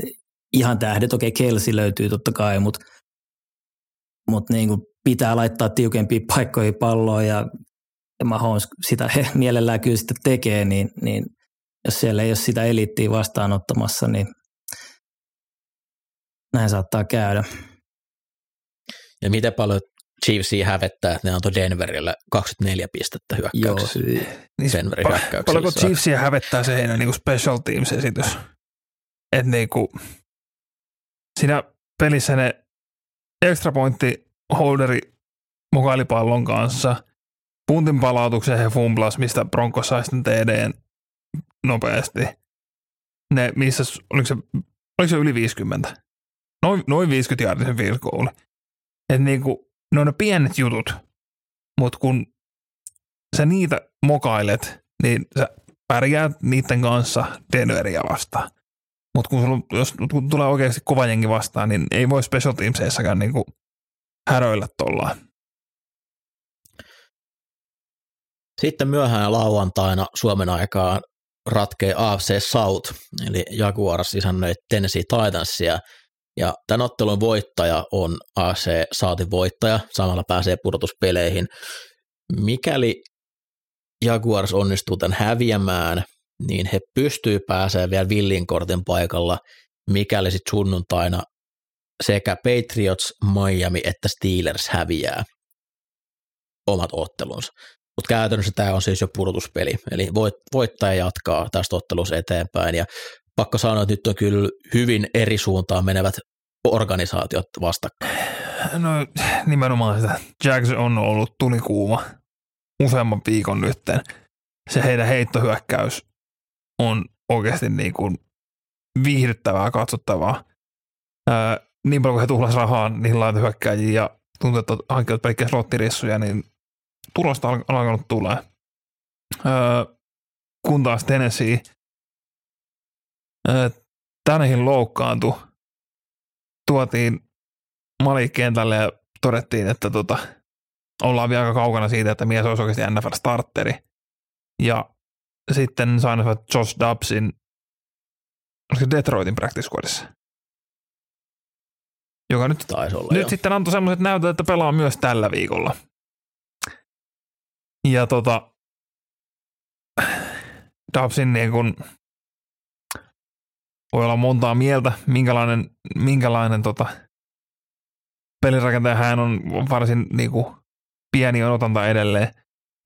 ihan tähdet, okei okay, Kelsi löytyy totta kai, mutta, mutta niin kuin pitää laittaa tiukempia paikkoja palloa ja, ja Mahomes sitä he mielellään kyllä sitten tekee, niin, niin jos siellä ei ole sitä eliittiä vastaanottamassa, niin näin saattaa käydä.
Ja miten paljon Chiefsia hävettää, että ne antoi Denverille 24 pistettä hyökkäyksessä. Joo, niin, Denverin pa-
Paljonko Chiefsia hävettää se heidän niin special teams-esitys? Että niin kuin, siinä pelissä ne extra pointti holderi mukailipallon kanssa, puntin palautuksen he fumblas, mistä Broncos sai sitten TDn nopeasti. Ne missä, oliko se, oliko se yli 50? Noin, noin 50 jaartisen field goal. Että niinku, ne on ne pienet jutut, mutta kun sä niitä mokailet, niin sä pärjäät niiden kanssa Denveria vastaan. Mutta kun sulla, jos kun tulee oikeasti kova jengi vastaan, niin ei voi special teamseissäkään niinku häröillä tollaan.
Sitten myöhään lauantaina Suomen aikaan ratkee AFC South, eli Jaguars isännöi Tennessee Titansia – ja tämän ottelun voittaja on AC Saatin voittaja, samalla pääsee pudotuspeleihin. Mikäli Jaguars onnistuu tämän häviämään, niin he pystyy pääsemään vielä villin kortin paikalla, mikäli sitten sunnuntaina sekä Patriots, Miami että Steelers häviää omat ottelunsa. Mutta käytännössä tämä on siis jo pudotuspeli, eli voittaja jatkaa tästä ottelussa eteenpäin, ja pakko sanoa, että nyt on kyllä hyvin eri suuntaan menevät organisaatiot vastakkain.
No nimenomaan sitä. Jags on ollut tulikuuma useamman viikon nytten. Se heidän heittohyökkäys on oikeasti niin kuin viihdyttävää, katsottavaa. Ää, niin paljon kuin he tuhlas rahaa niihin laitohyökkäjiin ja tuntuu, että hankkivat pelkkiä slottirissuja, niin tulosta on alkanut tulee. Ää, kun taas Tennessee – Tännehin loukkaantui, tuotiin Malik kentälle ja todettiin, että tota, ollaan vielä aika kaukana siitä, että mies olisi oikeasti NFL-starteri. Ja sitten sainasivat Josh Dubsin, Detroitin practice squadissa? Joka nyt,
Taisi olla
nyt
jo.
sitten antoi sellaiset näytöt, että pelaa myös tällä viikolla. Ja tota, Dubsin niin kun, voi olla montaa mieltä, minkälainen, minkälainen tota, pelirakentaja hän on varsin niin kuin, pieni on otanta edelleen,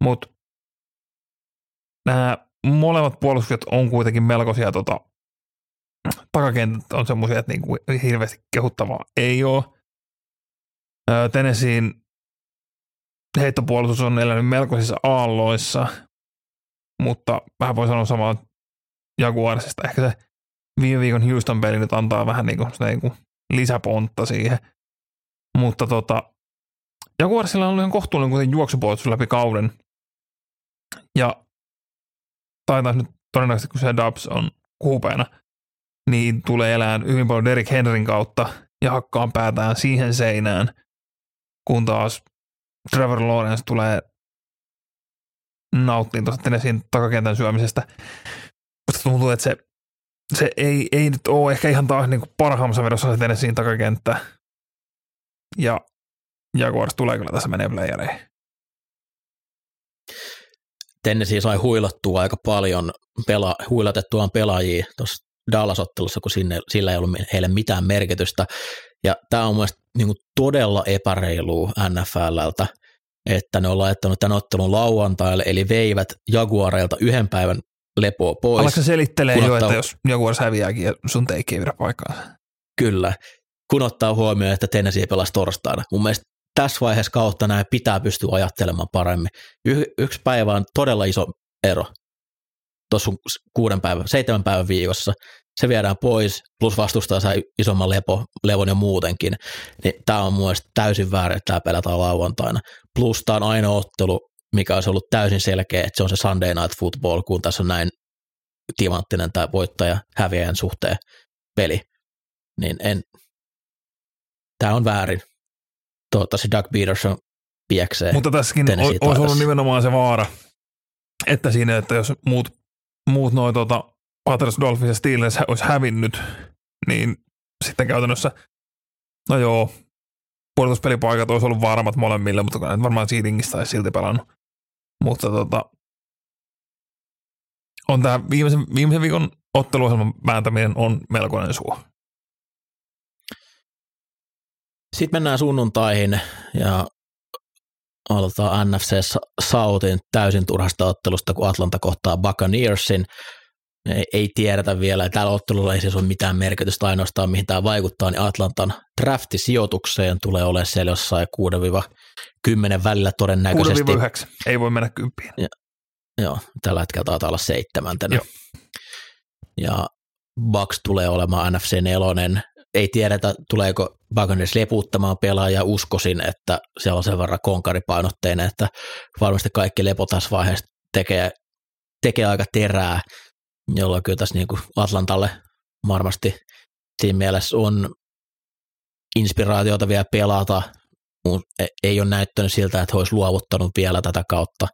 mutta nämä molemmat puolustukset on kuitenkin melkoisia tota, takakentät on semmoisia, että niin kuin hirveästi kehuttavaa ei ole. Tennesseein heittopuolustus on elänyt melkoisissa aalloissa, mutta vähän voi sanoa samaa Jaguarsista. Ehkä se viime viikon Houston peli nyt antaa vähän niin kuin, niin kuin lisäpontta siihen. Mutta tota, Jaguarsilla on ihan kohtuullinen kuten juoksupuolustus läpi kauden. Ja taitaa nyt todennäköisesti, kun se Dubs on kuupeena, niin tulee elään hyvin paljon Derek Henryn kautta ja hakkaan päätään siihen seinään, kun taas Trevor Lawrence tulee nauttiin tuosta Tennesseein takakentän syömisestä. Mutta tuntuu, että se se ei, ei nyt ole ehkä ihan taas niin kuin parhaimmassa vedossa se Tennesseein takakenttä, ja Jaguars tulee kyllä tässä menee playereihin.
Tennessee sai huilattua aika paljon pela, huilatettuaan pelaajia tuossa Dallas-ottelussa, kun sinne, sillä ei ollut heille mitään merkitystä. Ja tämä on mielestäni niin todella epäreilu NFLltä, että ne on laittanut tämän ottelun lauantaille, eli veivät Jaguareilta yhden päivän lepoa pois.
Alatko selittelee jo, ottaa... että jos Jaguars häviääkin ja sun teikki ei paikkaa?
Kyllä, kun ottaa huomioon, että Tennessee pelasi torstaina. Mun mielestä tässä vaiheessa kautta näin pitää pystyä ajattelemaan paremmin. Y- yksi päivä on todella iso ero tuossa kuuden päivän, seitsemän päivän viikossa. Se viedään pois, plus vastustaa sai isomman lepo, levon jo muutenkin. Niin tämä on mun täysin väärin, että tämä pelataan lauantaina. Plus tämä on ainoa ottelu, mikä olisi ollut täysin selkeä, että se on se Sunday Night Football, kun tässä on näin timanttinen tämä voittaja häviäjän suhteen peli. Niin en, tämä on väärin toivottavasti Doug Peterson pieksee.
Mutta tässäkin olisi ollut nimenomaan se vaara, että siinä, että jos muut, muut noin tota, Patriots, Dolphins ja Steelers olisi hävinnyt, niin sitten käytännössä, no joo, puolustuspelipaikat olisi ollut varmat molemmille, mutta varmaan seedingistä olisi silti pelannut. Mutta tota, on tämä viimeisen, viimeisen viikon otteluohjelman vääntäminen on melkoinen suo.
Sitten mennään sunnuntaihin ja aloitetaan NFC Southin täysin turhasta ottelusta, kun Atlanta kohtaa Buccaneersin. Ei, ei tiedetä vielä, että tällä ottelulla ei siis ole mitään merkitystä ainoastaan, mihin tämä vaikuttaa, niin Atlantan draftisijoitukseen tulee olemaan siellä jossain 6-10 välillä todennäköisesti.
6-9, ei voi mennä kymppiin. Ja,
joo, tällä hetkellä taitaa olla seitsemäntenä. Joo. Ja Bucks tulee olemaan NFC nelonen, ei tiedetä, tuleeko Buccaneers leputtamaan pelaajia. Uskoisin, että se on sen verran konkaripainotteinen, että varmasti kaikki lepo tässä vaiheessa tekee, tekee aika terää, jolloin kyllä tässä niin kuin Atlantalle varmasti siinä mielessä on inspiraatiota vielä pelata, mutta e- ei ole näyttänyt siltä, että olisi luovuttanut vielä tätä kautta.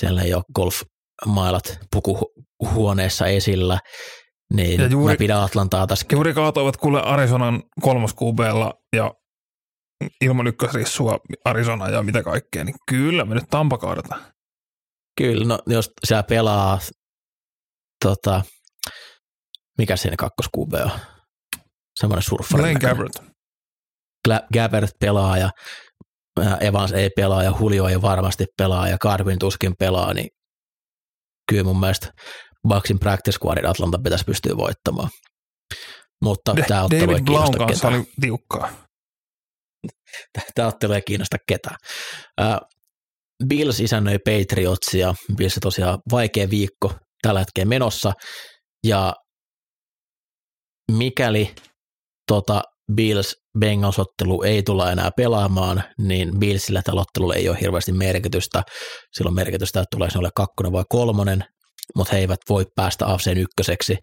Siellä ei ole golfmailat pukuhuoneessa esillä, niin, ja juuri, mä pidän Atlantaa tässä.
Juuri kaatoivat kuule Arizonan kolmoskubeella ja ilman ykkösrissua Arizona ja mitä kaikkea, niin kyllä me nyt Tampa.
Kyllä, no jos siellä pelaa, tota, mikä siinä kakkoskube on? Semmoinen surffari.
Blaine Gabbert.
Gabbert pelaa ja Evans ei pelaa ja Julio ei varmasti pelaa ja Carvin tuskin pelaa, niin kyllä mun mielestä Bucksin practice squadin Atlanta pitäisi pystyä voittamaan. Mutta
De-
tämä ottelu
David
ei kiinnosta ketään.
oli tiukkaa.
Tämä ottelu ei kiinnosta ketään. Uh, Bills isännöi Patriotsia. Bills tosiaan vaikea viikko tällä hetkellä menossa. Ja mikäli tota Bills Bengals-ottelu ei tulla enää pelaamaan, niin Billsillä tällä ottelulla ei ole hirveästi merkitystä. Sillä on merkitystä, että tulee se ole kakkonen vai kolmonen, mutta he eivät voi päästä AFCn ykköseksi,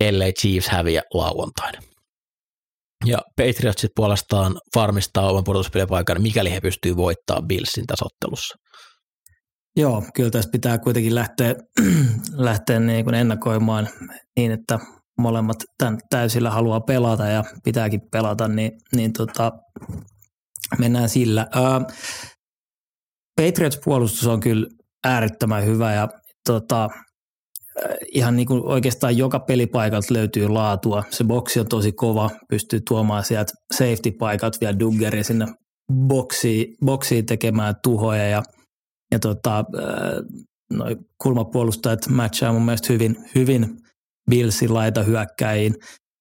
ellei Chiefs häviä lauantaina. Ja Patriotsit puolestaan varmistaa oman pudotuspelipaikan, mikäli he pystyvät voittamaan Billsin tässä ottelussa.
Joo, kyllä tässä pitää kuitenkin lähteä, lähteä niin kuin ennakoimaan niin, että molemmat tämän täysillä haluaa pelata ja pitääkin pelata, niin, niin tota, mennään sillä. Uh, Patriots-puolustus on kyllä äärettömän hyvä ja tota, ihan niin kuin oikeastaan joka pelipaikalta löytyy laatua. Se boksi on tosi kova, pystyy tuomaan sieltä safety-paikat vielä Duggerin sinne boksiin, boksiin tekemään tuhoja ja, ja tota, noi kulmapuolustajat matchaa mun mielestä hyvin, hyvin Billsin laita hyökkäjiin.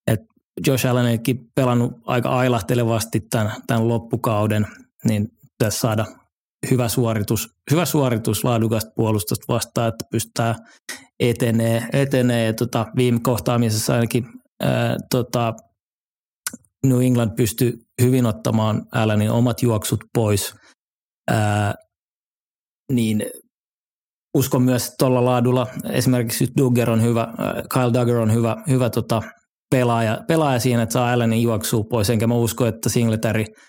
Et Josh Allenkin pelannut aika ailahtelevasti tämän, tämän loppukauden, niin tässä saada hyvä suoritus, hyvä suoritus laadukasta puolustusta vastaan, että pystytään etenee, etenee. Ja tota, viime kohtaamisessa ainakin ää, tota, New England pystyi hyvin ottamaan Allenin omat juoksut pois, ää, niin uskon myös, tuolla laadulla esimerkiksi Dugger on hyvä, Kyle Duggar on hyvä, hyvä tota, pelaaja, pelaaja siinä, että saa Allenin juoksua pois, enkä mä usko, että Singletary –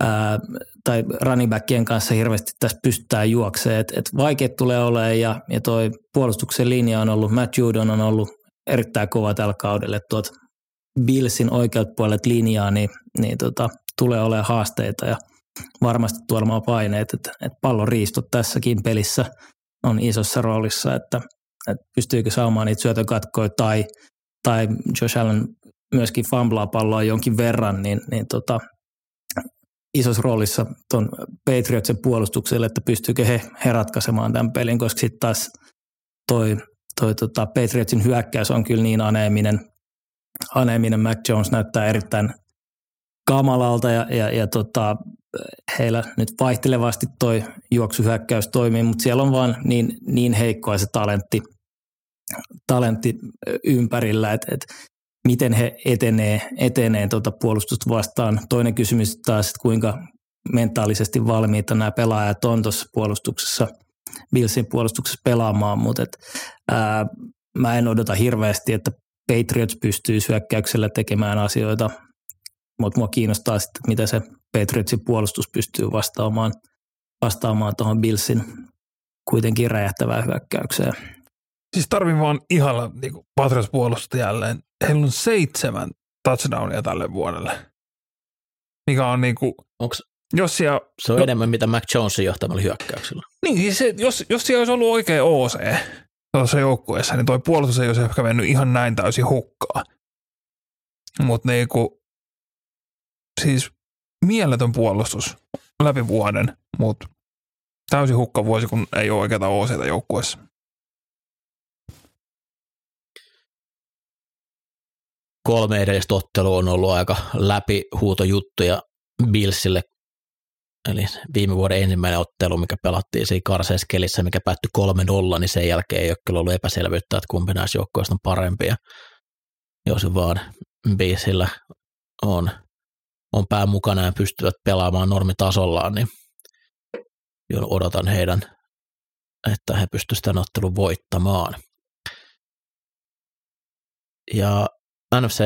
ää, tai running backien kanssa hirveästi tässä pystytään juoksemaan. Et, et tulee olemaan ja, ja toi puolustuksen linja on ollut, Matt Judon on ollut erittäin kova tällä kaudella. Tuot Billsin oikealta puolet linjaa, niin, niin tota, tulee olemaan haasteita ja varmasti tuomaan paineet, että, että pallon riistot tässäkin pelissä on isossa roolissa, että, että pystyykö saamaan niitä syötökatkoja tai, tai Josh Allen myöskin famblaa palloa jonkin verran, niin, niin tota, isossa roolissa tuon Patriotsin puolustukselle, että pystyykö he, he ratkaisemaan tämän pelin, koska sitten taas toi, toi tota Patriotsin hyökkäys on kyllä niin aneeminen, aneeminen Mac Jones näyttää erittäin kamalalta ja, ja, ja tota, heillä nyt vaihtelevasti toi juoksuhyökkäys toimii, mutta siellä on vaan niin, niin heikkoa se talentti, talentti ympärillä, että, että miten he etenee, etenee tuota puolustusta vastaan. Toinen kysymys taas, että kuinka mentaalisesti valmiita nämä pelaajat on tuossa puolustuksessa, Billsin puolustuksessa pelaamaan, mutta et, ää, mä en odota hirveästi, että Patriots pystyy syökkäyksellä tekemään asioita, mutta mua kiinnostaa sitten, mitä se Patriotsin puolustus pystyy vastaamaan, vastaamaan tuohon Billsin kuitenkin räjähtävään hyökkäykseen.
Siis tarvin vaan ihalla niin Patriots puolustusta jälleen. Heillä on seitsemän touchdownia tälle vuodelle. Mikä on niin kuin,
Onks,
jos siellä,
se on
no,
enemmän mitä Mac Jonesin johtamalla hyökkäyksellä.
niin, siis se, jos, jos siellä olisi ollut oikein OC tuossa joukkueessa, niin toi puolustus ei olisi ehkä mennyt ihan näin täysin hukkaan. Mutta niinku, siis mieletön puolustus läpi vuoden, mutta täysin hukka vuosi, kun ei ole oikeata OCtä joukkueessa.
Kolme edellistä ottelua on ollut aika läpihuutojuttuja Billsille. Eli viime vuoden ensimmäinen ottelu, mikä pelattiin siinä karseessa kelissä, mikä päättyi 3-0, niin sen jälkeen ei ole kyllä ollut epäselvyyttä, että kumpi näistä joukkoista on parempi. Ja jos vaan Billsillä on, on pää mukana ja pystyvät pelaamaan normitasollaan, niin odotan heidän, että he pystyvät tämän ottelun voittamaan. Ja NFC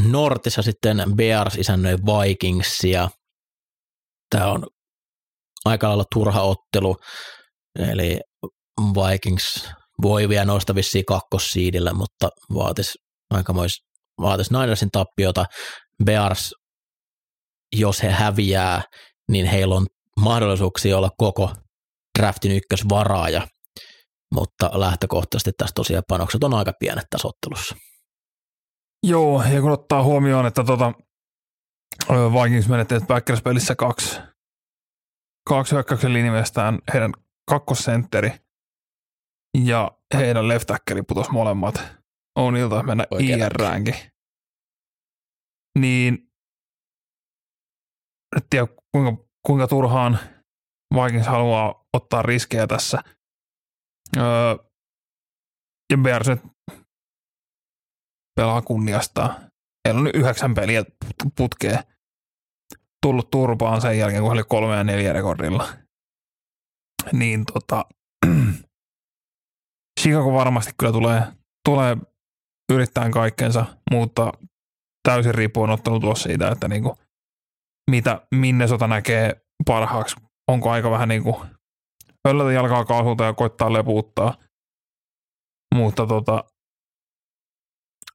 Nortissa sitten Bears isännöi Vikingsia. Tämä on aika lailla turha ottelu, eli Vikings voi vielä nousta vissiin kakkossiidillä, mutta vaatisi aikamois, vaatis Ninersin tappiota. Bears, jos he häviää, niin heillä on mahdollisuuksia olla koko draftin ykkösvaraaja, mutta lähtökohtaisesti tässä tosiaan panokset on aika pienet tässä ottelussa.
Joo, ja kun ottaa huomioon, että tota, Vikings menetti Packers-pelissä kaksi, kaksi hyökkäyksen linjamestään, heidän kakkosentteri ja heidän left putos molemmat on ilta mennä IRäänkin. Niin en tiedä kuinka, kuinka turhaan Vikings haluaa ottaa riskejä tässä. Öö, ja Bears nyt pelaa kunniasta. Heillä on nyt yhdeksän peliä putkeen tullut turpaan sen jälkeen, kun he oli kolme ja neljä rekordilla. Niin tota, Chicago varmasti kyllä tulee, tulee yrittämään kaikkensa, mutta täysin riippuen ottanut tuossa siitä, että niinku, mitä Minnesota näkee parhaaksi. Onko aika vähän niinku höllätä jalkaa kaasulta ja koittaa lepuuttaa. Mutta tota,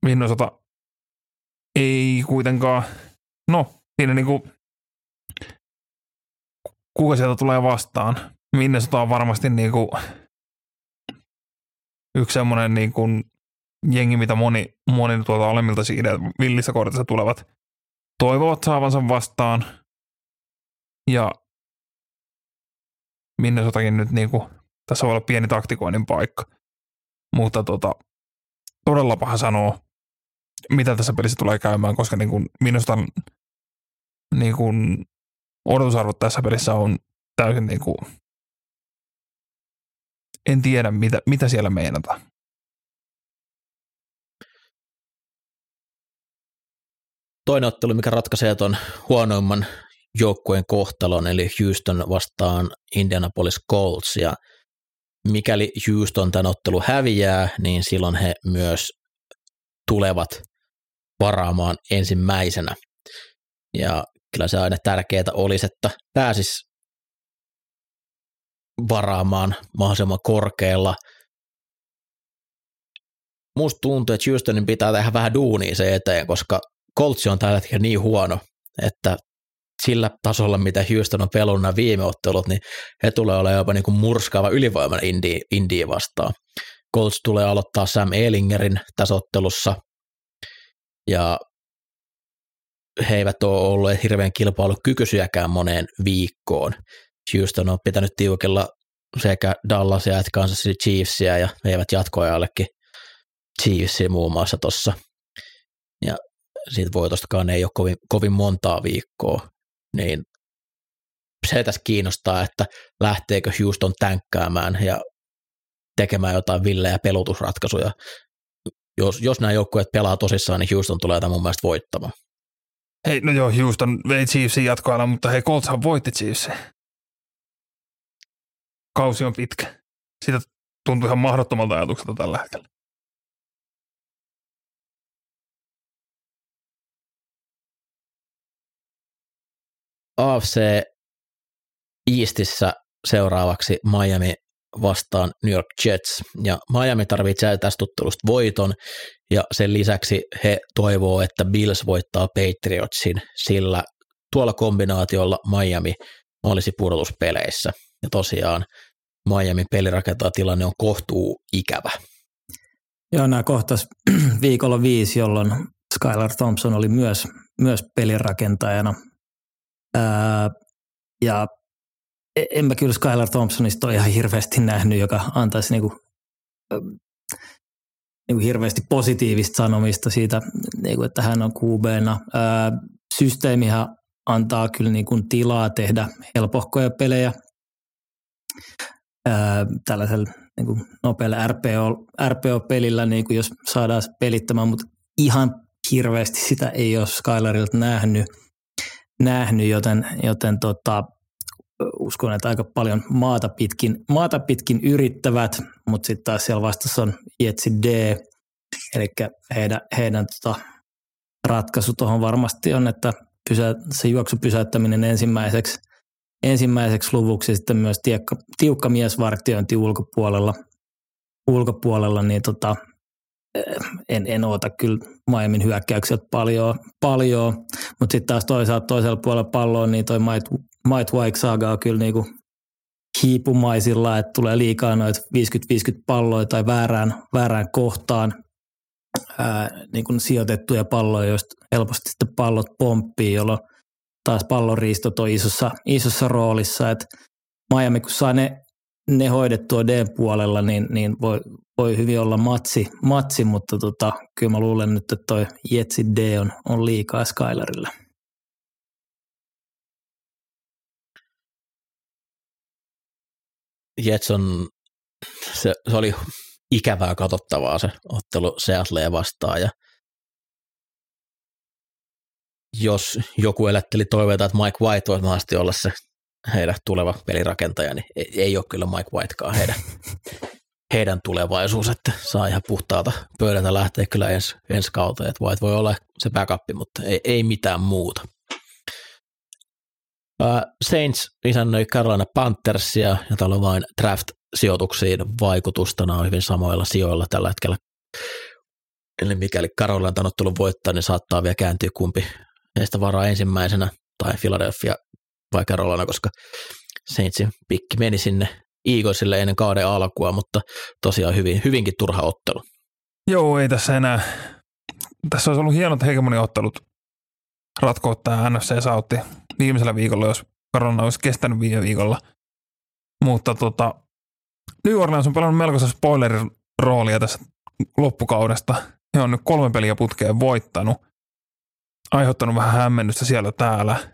Minnesota ei kuitenkaan, no siinä niinku, kuka sieltä tulee vastaan. Minnesota on varmasti niinku yksi semmoinen niinku jengi, mitä moni, moni tuolta alemmilta siitä villissä kortissa tulevat toivovat saavansa vastaan. Ja Minnesotakin nyt niinku, tässä voi olla pieni taktikoinnin paikka. Mutta tota, todella paha sanoa, mitä tässä pelissä tulee käymään, koska niin kuin minusta niin kuin odotusarvot tässä pelissä on täysin niin kuin, en tiedä mitä, mitä siellä meinataan.
Toinen ottelu, mikä ratkaisee tuon huonoimman joukkueen kohtalon, eli Houston vastaan Indianapolis Colts, ja mikäli Houston tämän ottelu häviää, niin silloin he myös tulevat varaamaan ensimmäisenä. Ja kyllä se aina tärkeää olisi, että pääsis varaamaan mahdollisimman korkealla. Musta tuntuu, että Houstonin pitää tehdä vähän duunia se eteen, koska Colts on tällä hetkellä niin huono, että sillä tasolla, mitä Houston on pelannut nämä viime ottelut, niin he tulee olemaan jopa niin kuin murskaava ylivoiman India vastaan. Colts tulee aloittaa Sam Elingerin tässä ottelussa, ja he eivät ole olleet hirveän kilpailukykyisiäkään moneen viikkoon. Houston on pitänyt tiukella sekä Dallasia että Kansas City Chiefsia ja eivät jatkoajallekin Chiefsia muun muassa tuossa. Ja siitä voitostakaan ei ole kovin, kovin montaa viikkoa, niin se tässä kiinnostaa, että lähteekö Houston tänkkäämään ja tekemään jotain villejä pelutusratkaisuja. Jos, jos nämä joukkueet pelaa tosissaan, niin Houston tulee tämän mun mielestä voittamaan.
Hei, no joo, Houston vei Chiefsin jatkoajalla, mutta hei, Coltshan voitti Chiefsin. Kausi on pitkä. Siitä tuntuu ihan mahdottomalta ajatukselta tällä hetkellä.
AFC Eastissä seuraavaksi Miami vastaan New York Jets. Ja Miami tarvitsee tästä tuttelusta voiton, ja sen lisäksi he toivoo, että Bills voittaa Patriotsin, sillä tuolla kombinaatiolla Miami olisi pudotuspeleissä. Ja tosiaan Miami pelirakentaa tilanne on kohtuu ikävä.
Joo, nämä kohtas viikolla viisi, jolloin Skylar Thompson oli myös, myös pelirakentajana. Ää, ja en mä kyllä Skylar Thompsonista ole ihan hirveästi nähnyt, joka antaisi niinku, niinku hirveästi positiivista sanomista siitä, niinku, että hän on QBna. systeemihän antaa kyllä niinku tilaa tehdä helpohkoja pelejä ää, tällaisella niinku nopealla RPO, RPO-pelillä, niinku jos saadaan pelittämään, mutta ihan hirveästi sitä ei ole Skylarilta nähnyt, nähnyt joten, joten tota, uskon, että aika paljon maata pitkin, maata pitkin yrittävät, mutta sitten taas siellä vastassa on Jetsi D, eli heidän, heidän tota, ratkaisu tuohon varmasti on, että pysä, se juoksu pysäyttäminen ensimmäiseksi, ensimmäiseksi luvuksi sitten myös tiukka, tiukka miesvartiointi ulkopuolella, ulkopuolella niin tota, en, en oota kyllä Miamin hyökkäykset paljon, paljon mutta sitten taas toisaalta toisella puolella palloa, niin toi White Saga on kyllä niinku hiipumaisilla, että tulee liikaa noita 50-50 palloja tai väärään, väärään kohtaan ää, niin kuin sijoitettuja palloja, joista helposti sitten pallot pomppii, jolloin taas pallonriistot on isossa, isossa roolissa, että Miami kun saa ne, ne hoidettua D-puolella, niin, niin voi, voi hyvin olla matsi, matsi mutta tota, kyllä mä luulen nyt, että toi Jetsi D on, on liikaa Skylarille.
Jets on, se, se oli ikävää katsottavaa se ottelu Seattleja vastaan ja jos joku elätteli toiveita, että Mike White voisi mahdollisesti olla se heidän tuleva pelirakentaja, niin ei, ei ole kyllä Mike Whitekaan heidän, heidän tulevaisuus, että saa ihan puhtaalta pöydältä lähteä kyllä ensi, ensi kautta, että White voi olla se backup, mutta ei, ei mitään muuta. Uh, Saints isännöi Carolina Panthersia ja täällä on vain draft-sijoituksiin vaikutusta. Nämä on hyvin samoilla sijoilla tällä hetkellä. Eli mikäli Carolina on ottelun voittaa, niin saattaa vielä kääntyä kumpi heistä varaa ensimmäisenä tai Philadelphia vai Carolina, koska Saintsin pikki meni sinne Eaglesille ennen kauden alkua, mutta tosiaan hyvin, hyvinkin turha ottelu.
Joo, ei tässä enää. Tässä olisi ollut hienot hegemoniottelut ratkoa tämä NFC Sautti viimeisellä viikolla, jos korona olisi kestänyt viime viikolla. Mutta tota, New Orleans on pelannut melkoisen spoilerin roolia tässä loppukaudesta. He on nyt kolme peliä putkeen voittanut. Aiheuttanut vähän hämmennystä siellä täällä.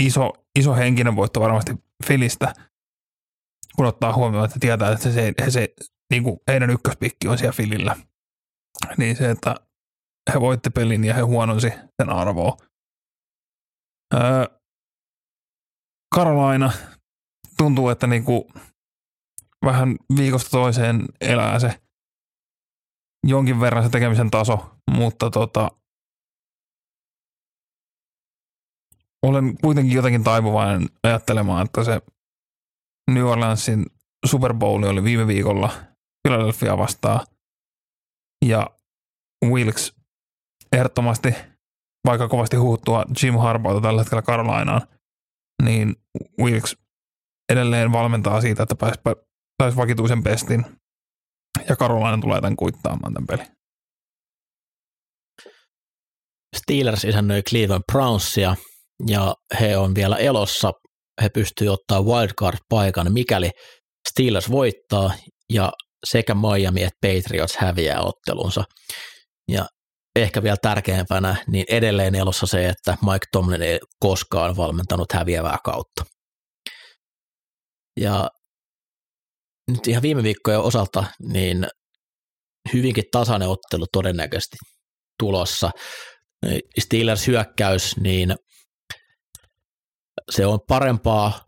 Iso, iso henkinen voitto varmasti Filistä, kun ottaa huomioon, että tietää, että se, se, se niin kuin heidän ykköspikki on siellä Filillä. Niin se, että he voitti pelin ja he huononsi sen arvoa. Karolaina tuntuu, että niinku vähän viikosta toiseen elää se jonkin verran se tekemisen taso, mutta tota, olen kuitenkin jotenkin taipuvainen ajattelemaan, että se New Orleansin Super Bowl oli viime viikolla Philadelphia vastaan. Ja Wilkes ehdottomasti vaikka kovasti huuttua Jim Harbauta tällä hetkellä Carolinaan, niin Wilkes edelleen valmentaa siitä, että pääsi, pääsi vakituisen pestin ja Carolina tulee tämän kuittaamaan tämän pelin.
Steelers isännöi Cleveland Brownsia ja he on vielä elossa. He pystyvät ottaa wildcard-paikan, mikäli Steelers voittaa ja sekä Miami että Patriots häviää ottelunsa. Ja ehkä vielä tärkeämpänä, niin edelleen elossa se, että Mike Tomlin ei koskaan valmentanut häviävää kautta. Ja nyt ihan viime viikkojen osalta, niin hyvinkin tasainen ottelu todennäköisesti tulossa. Steelers hyökkäys, niin se on parempaa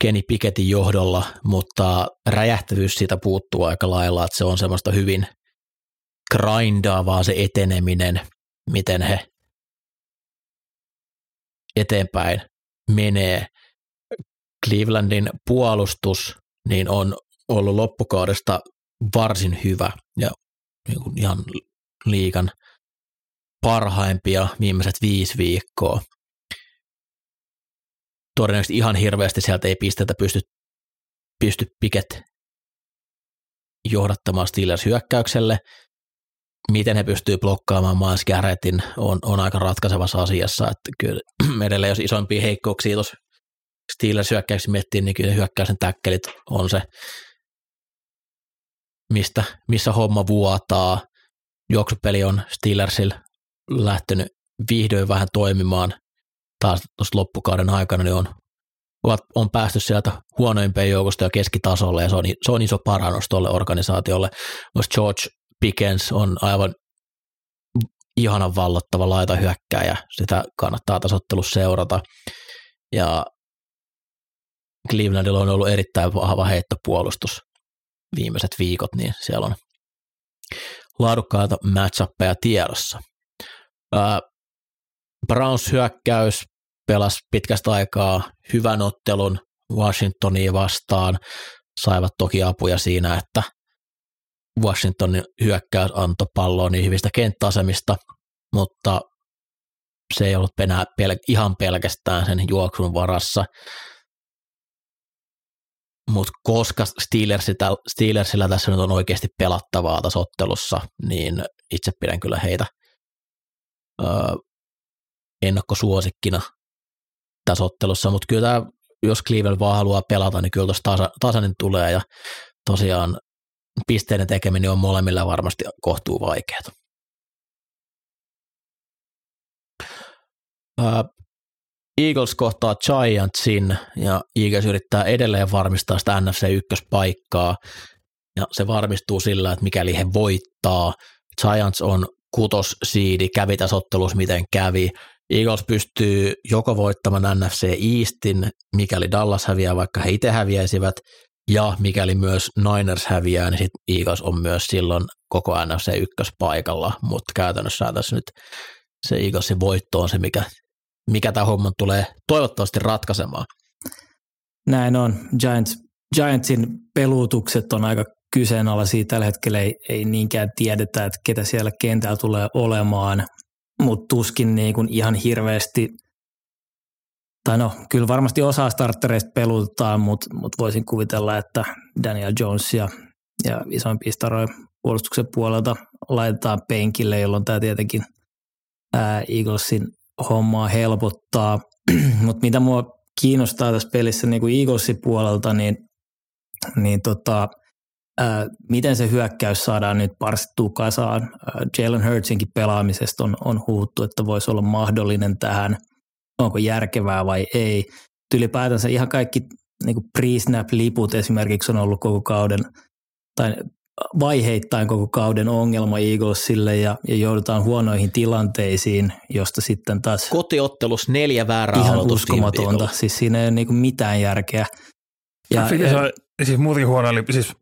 Kenny Piketin johdolla, mutta räjähtävyys siitä puuttuu aika lailla, että se on semmoista hyvin grindaavaa se eteneminen, miten he eteenpäin menee. Clevelandin puolustus niin on ollut loppukaudesta varsin hyvä ja niin kuin ihan liikan parhaimpia viimeiset viisi viikkoa. Todennäköisesti ihan hirveästi sieltä ei pistetä pysty, pysty piket johdattamaan Steelers hyökkäykselle. Miten he pystyy blokkaamaan Miles Garrettin on, on aika ratkaisevassa asiassa. Että kyllä edelleen jos isompia heikkouksia tuossa Steelers hyökkäyksi miettii, niin kyllä hyökkäyksen täkkelit on se, mistä, missä homma vuotaa. Juoksupeli on Steelersillä lähtenyt vihdoin vähän toimimaan taas tuossa loppukauden aikana, niin on, on päästy sieltä huonoimpien joukosta jo keskitasolle ja se on, se on iso parannus tuolle organisaatiolle. Myös George Pickens on aivan ihanan vallottava laita hyökkääjä, sitä kannattaa tasottelussa seurata. Ja Clevelandilla on ollut erittäin vahva heittopuolustus viimeiset viikot, niin siellä on laadukkaita matchappeja tiedossa. Browns hyökkäys pelasi pitkästä aikaa hyvän ottelun Washingtonia vastaan. Saivat toki apuja siinä, että Washingtonin hyökkäys antoi palloa niin hyvistä kenttäasemista, mutta se ei ollut enää pel- ihan pelkästään sen juoksun varassa. Mutta koska Steelersillä, Steelersillä tässä nyt on oikeasti pelattavaa tässä ottelussa, niin itse pidän kyllä heitä öö, ennakkosuosikkina tässä ottelussa, mutta kyllä tämä, jos Cleveland vaan haluaa pelata, niin kyllä tuossa tasa, tasainen tulee ja tosiaan pisteiden tekeminen on molemmilla varmasti kohtuu vaikeaa. Eagles kohtaa Giantsin ja Eagles yrittää edelleen varmistaa sitä NFC ykköspaikkaa ja se varmistuu sillä, että mikäli he voittaa, Giants on kutossiidi, kävi tässä ottelussa miten kävi. Eagles pystyy joko voittamaan NFC Eastin, mikäli Dallas häviää, vaikka he itse häviäisivät, ja mikäli myös Niners häviää, niin sitten Eagles on myös silloin koko NFC ykköspaikalla, mutta käytännössä tässä nyt se Eaglesin voitto on se, mikä mikä tämä homma tulee toivottavasti ratkaisemaan.
Näin on. Giants, Giantsin peluutukset on aika kyseenalaisia. Tällä hetkellä ei, ei niinkään tiedetä, että ketä siellä kentällä tulee olemaan, mutta tuskin niin kuin ihan hirveästi, tai no kyllä varmasti osa starttereista pelutetaan, mutta, mutta voisin kuvitella, että Daniel Jones ja, ja isoimpia staroja puolustuksen puolelta laitetaan penkille, jolloin tämä tietenkin ää, Eaglesin hommaa helpottaa, mutta mitä mua kiinnostaa tässä pelissä niin kuin Eaglesin puolelta, niin, niin tota, ää, miten se hyökkäys saadaan nyt parsittua kasaan. Ää, Jalen Hurtsinkin pelaamisesta on, on huuttu, että voisi olla mahdollinen tähän, onko järkevää vai ei. Ylipäätänsä ihan kaikki niin pre-snap-liput esimerkiksi on ollut koko kauden, tai vaiheittain koko kauden ongelma Eaglesille ja, ja joudutaan huonoihin tilanteisiin, josta sitten taas...
Kotiottelus neljä väärää
Ihan uskomatonta, siis siinä ei ole niin mitään järkeä.
Ja, ja, ja, siis muutenkin huono, eli siis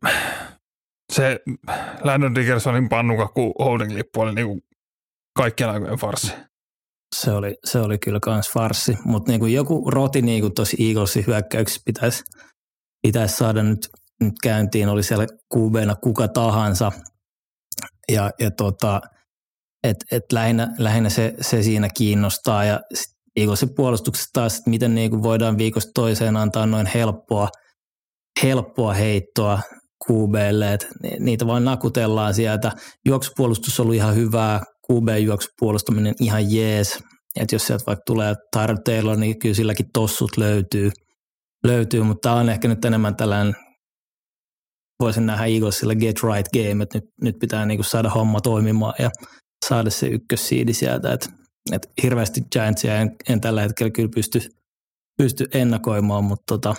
se Landon Dickersonin pannukakku holding-lippu oli niin kaikkien aikojen farsi.
Se oli, se oli kyllä kans farsi, mutta niin joku roti niin tuossa Eaglesin hyökkäyksessä pitäisi, pitäisi saada nyt nyt käyntiin, oli siellä QBna kuka tahansa. Ja, ja tota, et, et lähinnä, lähinnä se, se, siinä kiinnostaa. Ja Eaglesin puolustuksessa taas, että miten niin kuin voidaan viikosta toiseen antaa noin helppoa, helppoa heittoa QBlle, että niitä vaan nakutellaan sieltä. Juoksupuolustus on ollut ihan hyvää, QB-juoksupuolustaminen ihan jees, että jos sieltä vaikka tulee Taylor, niin kyllä silläkin tossut löytyy, löytyy mutta tämä on ehkä nyt enemmän tällainen voisin nähdä Eaglesilla get right game, että nyt, nyt pitää niinku saada homma toimimaan ja saada se ykkössiidi sieltä, että et hirveästi Giantsia en, en, tällä hetkellä kyllä pysty, pysty ennakoimaan, mutta tota,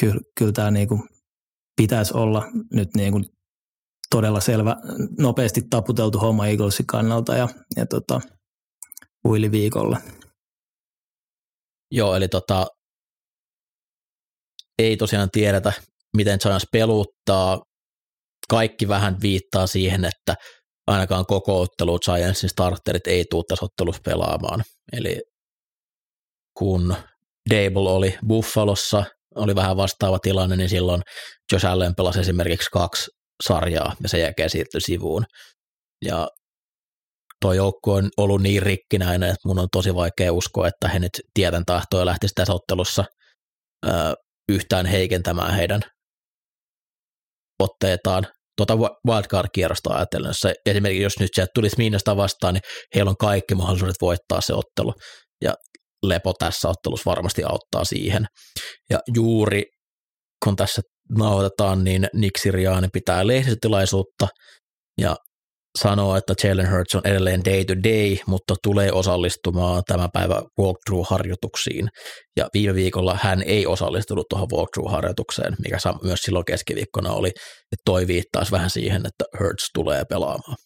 kyllä, kyllä tämä niinku pitäisi olla nyt niinku todella selvä, nopeasti taputeltu homma Eaglesin kannalta ja, ja tota, viikolla.
Joo, eli tota, ei tosiaan tiedetä, miten Giants peluttaa. Kaikki vähän viittaa siihen, että ainakaan koko ottelu Giantsin starterit ei tule tässä ottelussa pelaamaan. Eli kun Dable oli Buffalossa, oli vähän vastaava tilanne, niin silloin Josh Allen pelasi esimerkiksi kaksi sarjaa ja sen jälkeen siirtyi sivuun. Ja tuo joukko on ollut niin rikkinäinen, että mun on tosi vaikea uskoa, että he nyt tieten tahtoja lähtisi tässä ottelussa ö, yhtään heikentämään heidän otteitaan tuota wildcard-kierrosta ajatellen. Se, esimerkiksi jos nyt sieltä tulisi Miinasta vastaan, niin heillä on kaikki mahdollisuudet voittaa se ottelu. Ja Lepo tässä ottelussa varmasti auttaa siihen. Ja juuri kun tässä nauhoitetaan, niin Nick Siriani pitää lehdistötilaisuutta ja sanoo, että Jalen Hurts on edelleen day to day, mutta tulee osallistumaan tämän päivän walkthrough-harjoituksiin. Ja viime viikolla hän ei osallistunut tuohon walkthrough-harjoitukseen, mikä myös silloin keskiviikkona oli, että toi viittaisi vähän siihen, että Hurts tulee pelaamaan.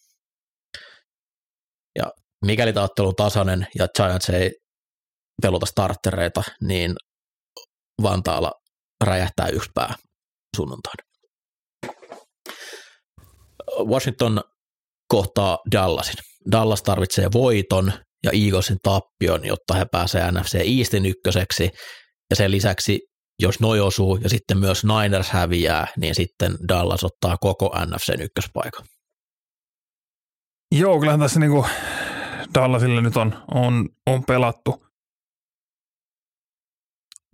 Ja mikäli tämä ottelu tasainen ja Giants ei peluta startereita, niin Vantaalla räjähtää yksi pää sunnuntaina. Washington kohtaa Dallasin. Dallas tarvitsee voiton ja Eaglesin tappion, jotta he pääsevät NFC Eastin ykköseksi. Ja sen lisäksi, jos noi osuu ja sitten myös Niners häviää, niin sitten Dallas ottaa koko NFCn ykköspaikan.
Joo, kyllähän tässä niinku Dallasille nyt on, on, on pelattu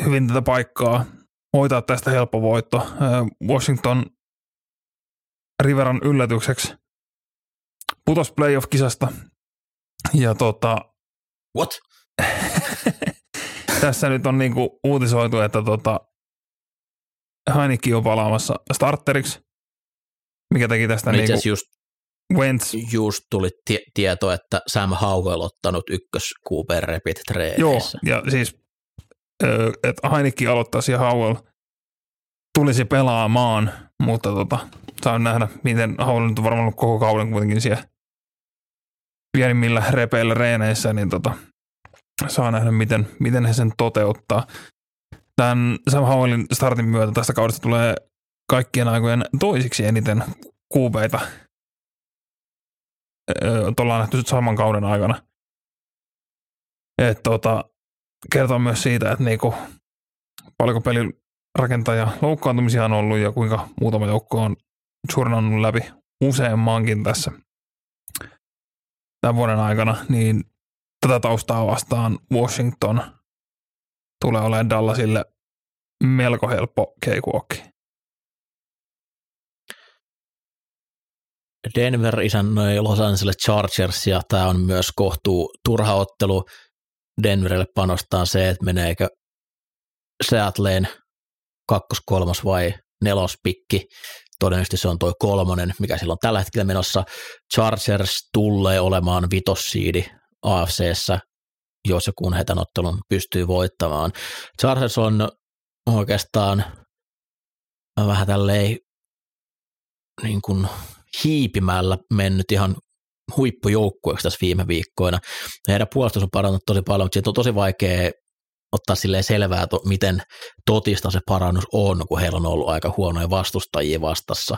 hyvin tätä paikkaa hoitaa tästä helppo voitto. Washington Riveran yllätykseksi putos playoff-kisasta. Ja tota...
What?
tässä nyt on niinku uutisoitu, että tota, Heineken on palaamassa starteriksi, mikä teki tästä no niinku
just,
Wentz.
Just tuli tie- tieto, että Sam Howell ottanut ykkös QB repit
Joo, ja siis että Heineken aloittaisi ja Howell tulisi pelaamaan, mutta tota, saa nähdä, miten Howell nyt on varmaan ollut koko kauden kuitenkin siellä pienimmillä repeillä reeneissä, niin tota, saa nähdä, miten, miten he sen toteuttaa. Tämän Sam Howellin startin myötä tästä kaudesta tulee kaikkien aikojen toisiksi eniten kuubeita. Tuolla on nähty saman kauden aikana. Et tota, kertoo myös siitä, että niinku, paljonko pelin rakentaja loukkaantumisia on ollut ja kuinka muutama joukko on surnannut läpi useammankin tässä tämän vuoden aikana, niin tätä taustaa vastaan Washington tulee olemaan Dallasille melko helppo cakewalk.
Denver isännöi Los Angeles Chargers ja tämä on myös kohtuu turha ottelu. Denverille panostaa se, että meneekö Seattleen kakkos, kolmas vai nelospikki. Todennäköisesti se on tuo kolmonen, mikä silloin tällä hetkellä menossa. Chargers tulee olemaan vitossiidi AFCssä, jos ja kun he tämän ottelun pystyy voittamaan. Chargers on oikeastaan vähän tälleen niin kuin hiipimällä mennyt ihan huippujoukkueeksi tässä viime viikkoina. Heidän puolustus on parannut tosi paljon, mutta on tosi vaikea ottaa silleen selvää, to, miten totista se parannus on, kun heillä on ollut aika huonoja vastustajia vastassa.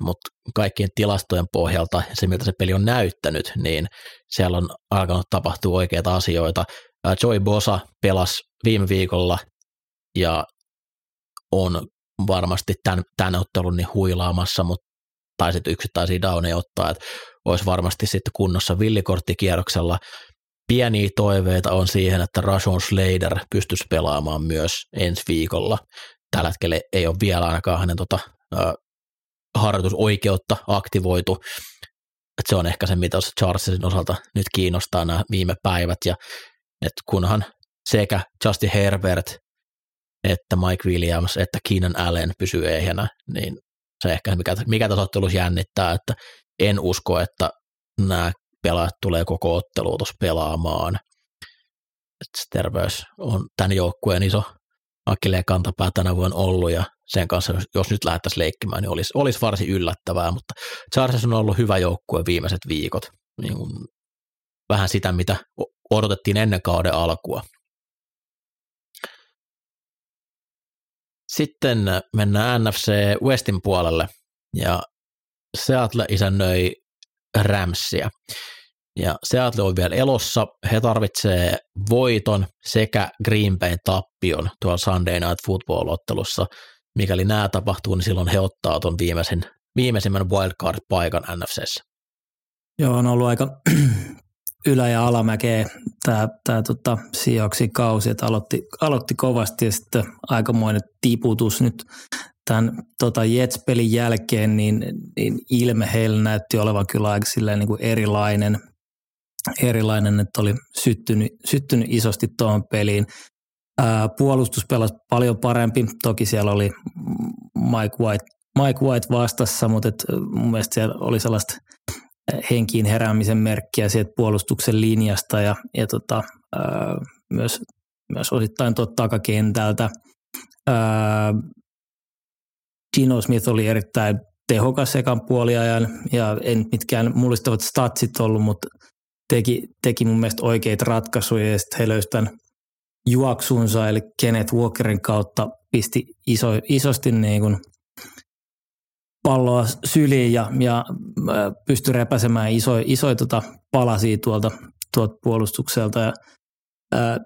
Mutta kaikkien tilastojen pohjalta ja se, miltä se peli on näyttänyt, niin siellä on alkanut tapahtua oikeita asioita. Joy Bosa pelasi viime viikolla ja on varmasti tämän, tämän ottelun niin huilaamassa, mutta tai sitten yksittäisiä downeja ottaa, että olisi varmasti sitten kunnossa villikorttikierroksella. Pieniä toiveita on siihen, että Rashon Slater pystyisi pelaamaan myös ensi viikolla. Tällä hetkellä ei ole vielä ainakaan hänen tota, harjoitusoikeutta aktivoitu. Et se on ehkä se, mitä Charlesin osalta nyt kiinnostaa nämä viime päivät. Ja että kunhan sekä Justin Herbert että Mike Williams että Keenan Allen pysyy ehjänä, niin se ehkä mikä, mikä tässä ottelussa jännittää, että en usko, että nämä pelaajat tulee koko ottelu tuossa pelaamaan. Et terveys on tämän joukkueen iso akilleen kantapää tänä vuonna ollut ja sen kanssa, jos nyt lähdettäisiin leikkimään, niin olisi, olisi varsin yllättävää, mutta Chargers on ollut hyvä joukkue viimeiset viikot. Niin kuin vähän sitä, mitä odotettiin ennen kauden alkua. Sitten mennään NFC Westin puolelle ja Seattle isännöi Ramsia. Ja Seattle on vielä elossa. He tarvitsee voiton sekä Green Bayn tappion tuolla Sunday Night Football-ottelussa. Mikäli nämä tapahtuu, niin silloin he ottaa tuon viimeisen, viimeisimmän wildcard-paikan NFCssä.
Joo, on ollut aika ylä- ja alamäkeä tämä, tämä tota, Seahawksin kausi, että aloitti, aloitti kovasti ja sitten aikamoinen tiputus nyt tämän tota Jets-pelin jälkeen, niin, niin ilme heillä näytti olevan kyllä aika silleen niin kuin erilainen, erilainen, että oli syttynyt, syttynyt isosti tuohon peliin. Ää, puolustus pelasi paljon parempi, toki siellä oli Mike White, Mike White vastassa, mutta et mun mielestä siellä oli sellaista henkiin heräämisen merkkiä sieltä puolustuksen linjasta ja, ja tota, ää, myös, myös osittain tuolta takakentältä. Ää, Gino Smith oli erittäin tehokas ekan puoliajan ja en mitkään mullistavat statsit ollut, mutta teki, teki mun mielestä oikeita ratkaisuja ja sitten he löysivät juoksunsa eli Kenneth Walkerin kautta pisti iso, isosti niin kuin palloa syliin ja, ja pystyi repäsemään isoja iso, tota palasia tuolta, tuolta puolustukselta. Ja, ää,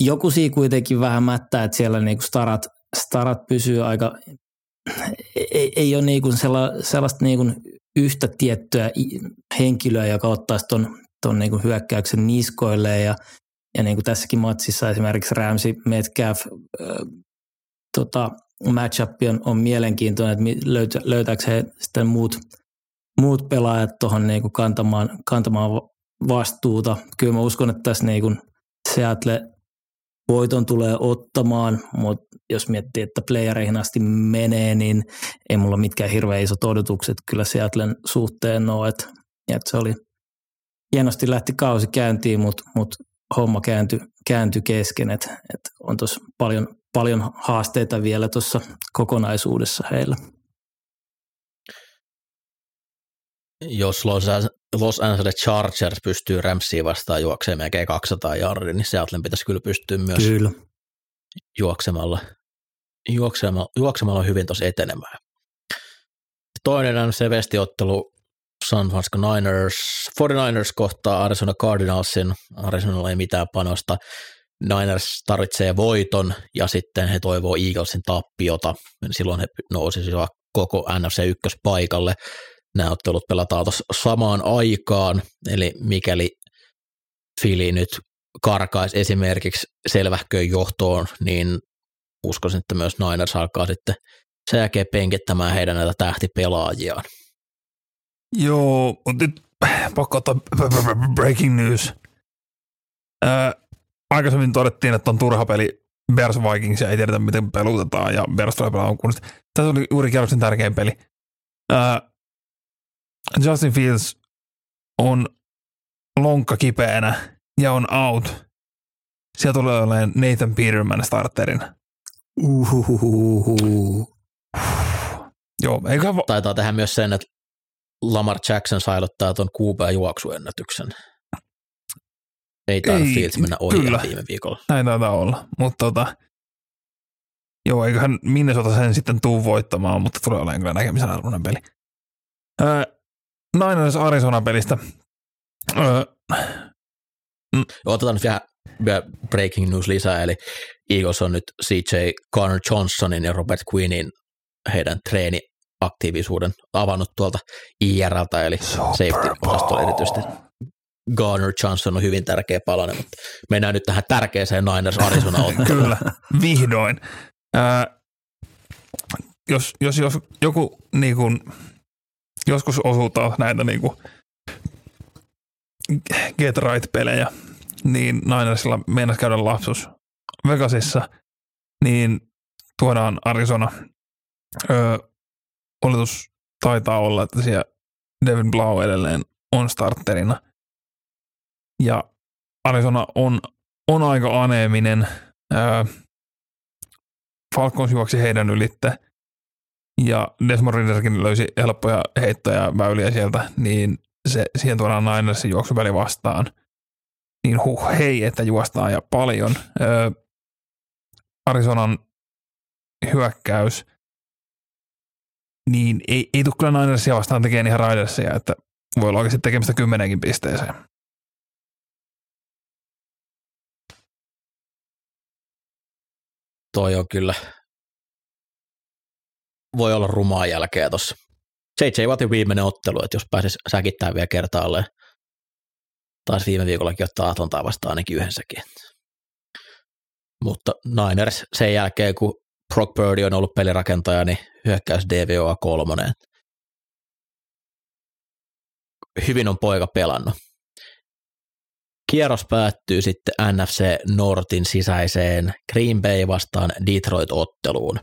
joku siinä kuitenkin vähän mättää, että siellä niinku starat, starat pysyy aika, ei, ei ole niinku sella, sellaista niinku yhtä tiettyä henkilöä, joka ottaisi ton, ton niinku hyökkäyksen niskoille ja, ja niinku tässäkin matsissa esimerkiksi Ramsey, Metcalf, äh, tota, matchup on, on mielenkiintoinen, että löytä, löytääkö he sitten muut, muut pelaajat tuohon niinku kantamaan, kantamaan vastuuta. Kyllä mä uskon, että tässä niinku Seattle voiton tulee ottamaan, mutta jos miettii, että playereihin asti menee, niin ei mulla mitkään hirveän isot odotukset kyllä Seattlen suhteen ole. Että, että se oli hienosti lähti kausi käyntiin, mutta, mutta homma kääntyi, kääntyi kesken, että, että on tuossa paljon, paljon haasteita vielä tuossa kokonaisuudessa heillä.
Jos Los Angeles Chargers pystyy Ramsiin vastaan juoksemaan melkein 200 jardia, niin Seattlein pitäisi kyllä pystyä myös kyllä. juoksemalla, juoksemalla, juoksemalla hyvin tuossa etenemään. Toinen on se vestiottelu San Francisco Niners, 49ers kohtaa Arizona Cardinalsin. Arizonalla ei mitään panosta. Niners tarvitsee voiton ja sitten he toivoo Eaglesin tappiota. Silloin he nousisivat koko NFC ykköspaikalle. Nämä ottelut pelataan samaan aikaan, eli mikäli Fili nyt karkaisi esimerkiksi selvähköön johtoon, niin uskoisin, että myös Niners alkaa sitten sen jälkeen penkittämään heidän näitä tähtipelaajiaan.
Joo, mutta nyt pakko ottaa breaking news. Ää, aikaisemmin todettiin, että on turha peli Bears Vikings ja ei tiedetä, miten pelutetaan ja Bears tulee pelaamaan kunnosta. Tässä oli juuri kierroksen tärkein peli. Ää, Justin Fields on lonkka kipeänä ja on out. Siellä tulee olemaan Nathan Peterman starterina.
Uhuhuhu.
Joo, eikä va-
Taitaa tehdä myös sen, että Lamar Jackson sailottaa tuon kuupään juoksuennätyksen. Ei taida Fields mennä ohi kyllä. viime viikolla.
Näin taitaa olla, mutta tota, joo, eiköhän Minnesota sen sitten tuu voittamaan, mutta tulee olemaan kyllä näkemisen arvoinen peli. Öö, Niners Arizona pelistä. Öö,
mm. Otetaan nyt vielä, vielä breaking news lisää, eli Eagles on nyt CJ Connor Johnsonin ja Robert Quinnin heidän treeni aktiivisuuden avannut tuolta IRLtä, eli safety-osastolla erityisesti. Garner Johnson on hyvin tärkeä palanen, mutta mennään nyt tähän tärkeäseen Niners Arizona
Kyllä, vihdoin. Ää, jos, jos, jos joku niin kuin, joskus osuutaan näitä niin kuin, get right-pelejä, niin Ninersilla meinas käydä lapsus Vegasissa, niin tuodaan Arizona. Öö, oletus taitaa olla, että siellä Devin Blau edelleen on starterina. Ja Arizona on, on aika aneeminen. Öö, Falcons juoksi heidän ylitte ja Desmond Ridderkin löysi helppoja heittoja väyliä sieltä, niin se, siihen tuodaan Ninersin juoksuväli vastaan. Niin huh, hei, että juostaan ja paljon. Öö, Arizonan hyökkäys, niin ei, ei tule kyllä Ninersia vastaan tekemään ihan Raidersia, että voi olla oikeasti tekemistä kymmenenkin pisteeseen.
Toi on kyllä, voi olla rumaa jälkeä tuossa. JJ Wattin viimeinen ottelu, että jos pääsisi säkittämään vielä kertaalleen. Taisi viime viikollakin ottaa Atontaa vastaan ainakin yhdensäkin. Mutta Niners sen jälkeen, kun Brock Purdy on ollut pelirakentaja, niin hyökkäys DVOA kolmonen. Hyvin on poika pelannut. Kierros päättyy sitten NFC Nortin sisäiseen Green Bay vastaan Detroit-otteluun.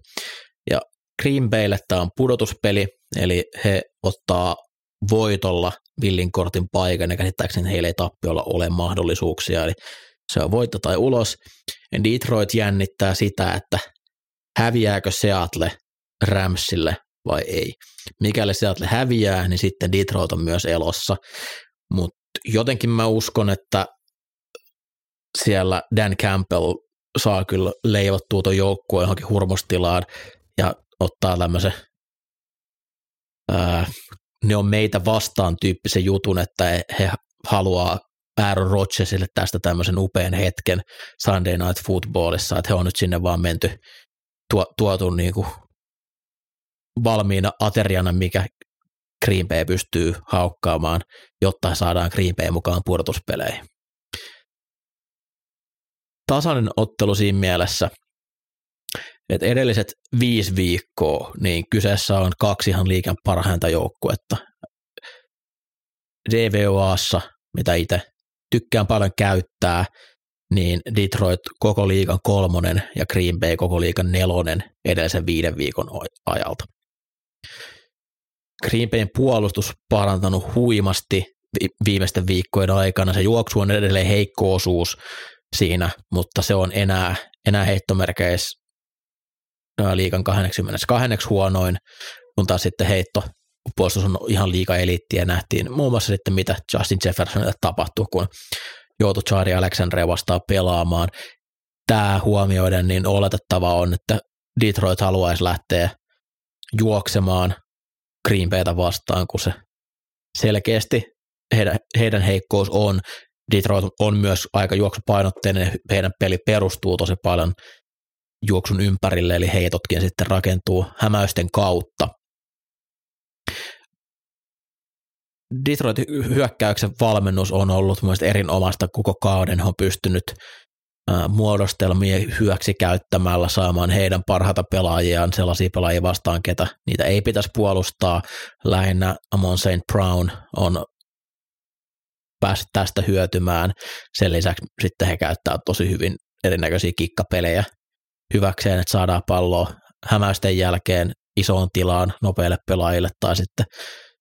Green Baylle tämä on pudotuspeli, eli he ottaa voitolla villin kortin paikan, ja käsittääkseni heillä ei tappiolla ole mahdollisuuksia, eli se on voitto tai ulos. Detroit jännittää sitä, että häviääkö Seattle Ramsille vai ei. Mikäli Seattle häviää, niin sitten Detroit on myös elossa, mutta jotenkin mä uskon, että siellä Dan Campbell saa kyllä leivottua tuon joukkueen johonkin hurmostilaan ja ottaa tämmöisen ää, ne on meitä vastaan tyyppisen jutun, että he haluaa Aaron Rodgersille tästä tämmöisen upean hetken Sunday Night Footballissa, että he on nyt sinne vaan menty tuo, tuotu niin kuin valmiina ateriana, mikä Green Bay pystyy haukkaamaan, jotta saadaan Green Bay mukaan pudotuspeleihin. Tasainen ottelu siinä mielessä, että edelliset viisi viikkoa, niin kyseessä on kaksi ihan liikan parhainta joukkuetta. DVOassa, mitä itse tykkään paljon käyttää, niin Detroit koko liikan kolmonen ja Green Bay koko liikan nelonen edellisen viiden viikon ajalta. Green Bayn puolustus parantanut huimasti viimeisten viikkojen aikana. Se juoksu on edelleen heikko osuus siinä, mutta se on enää, enää heittomerkeissä liikan 82 huonoin, kun taas sitten heitto puolustus on ihan liika eliittiä. Nähtiin muun muassa sitten, mitä Justin Jeffersonille tapahtui, kun joutui Charlie Alexandria vastaan pelaamaan. Tämä huomioiden, niin oletettava on, että Detroit haluaisi lähteä juoksemaan Green Baytä vastaan, kun se selkeästi heidän, heidän heikkous on. Detroit on myös aika juoksupainotteinen, heidän peli perustuu tosi paljon juoksun ympärille, eli heitotkin sitten rakentuu hämäysten kautta. Detroit hyökkäyksen valmennus on ollut mielestäni erinomaista koko kauden. He on pystynyt muodostelmia hyväksi käyttämällä saamaan heidän parhaita pelaajiaan sellaisia pelaajia vastaan, ketä niitä ei pitäisi puolustaa. Lähinnä Amon St. Brown on päässyt tästä hyötymään. Sen lisäksi sitten he käyttää tosi hyvin erinäköisiä kikkapelejä hyväkseen, että saadaan palloa hämäysten jälkeen isoon tilaan nopeille pelaajille tai sitten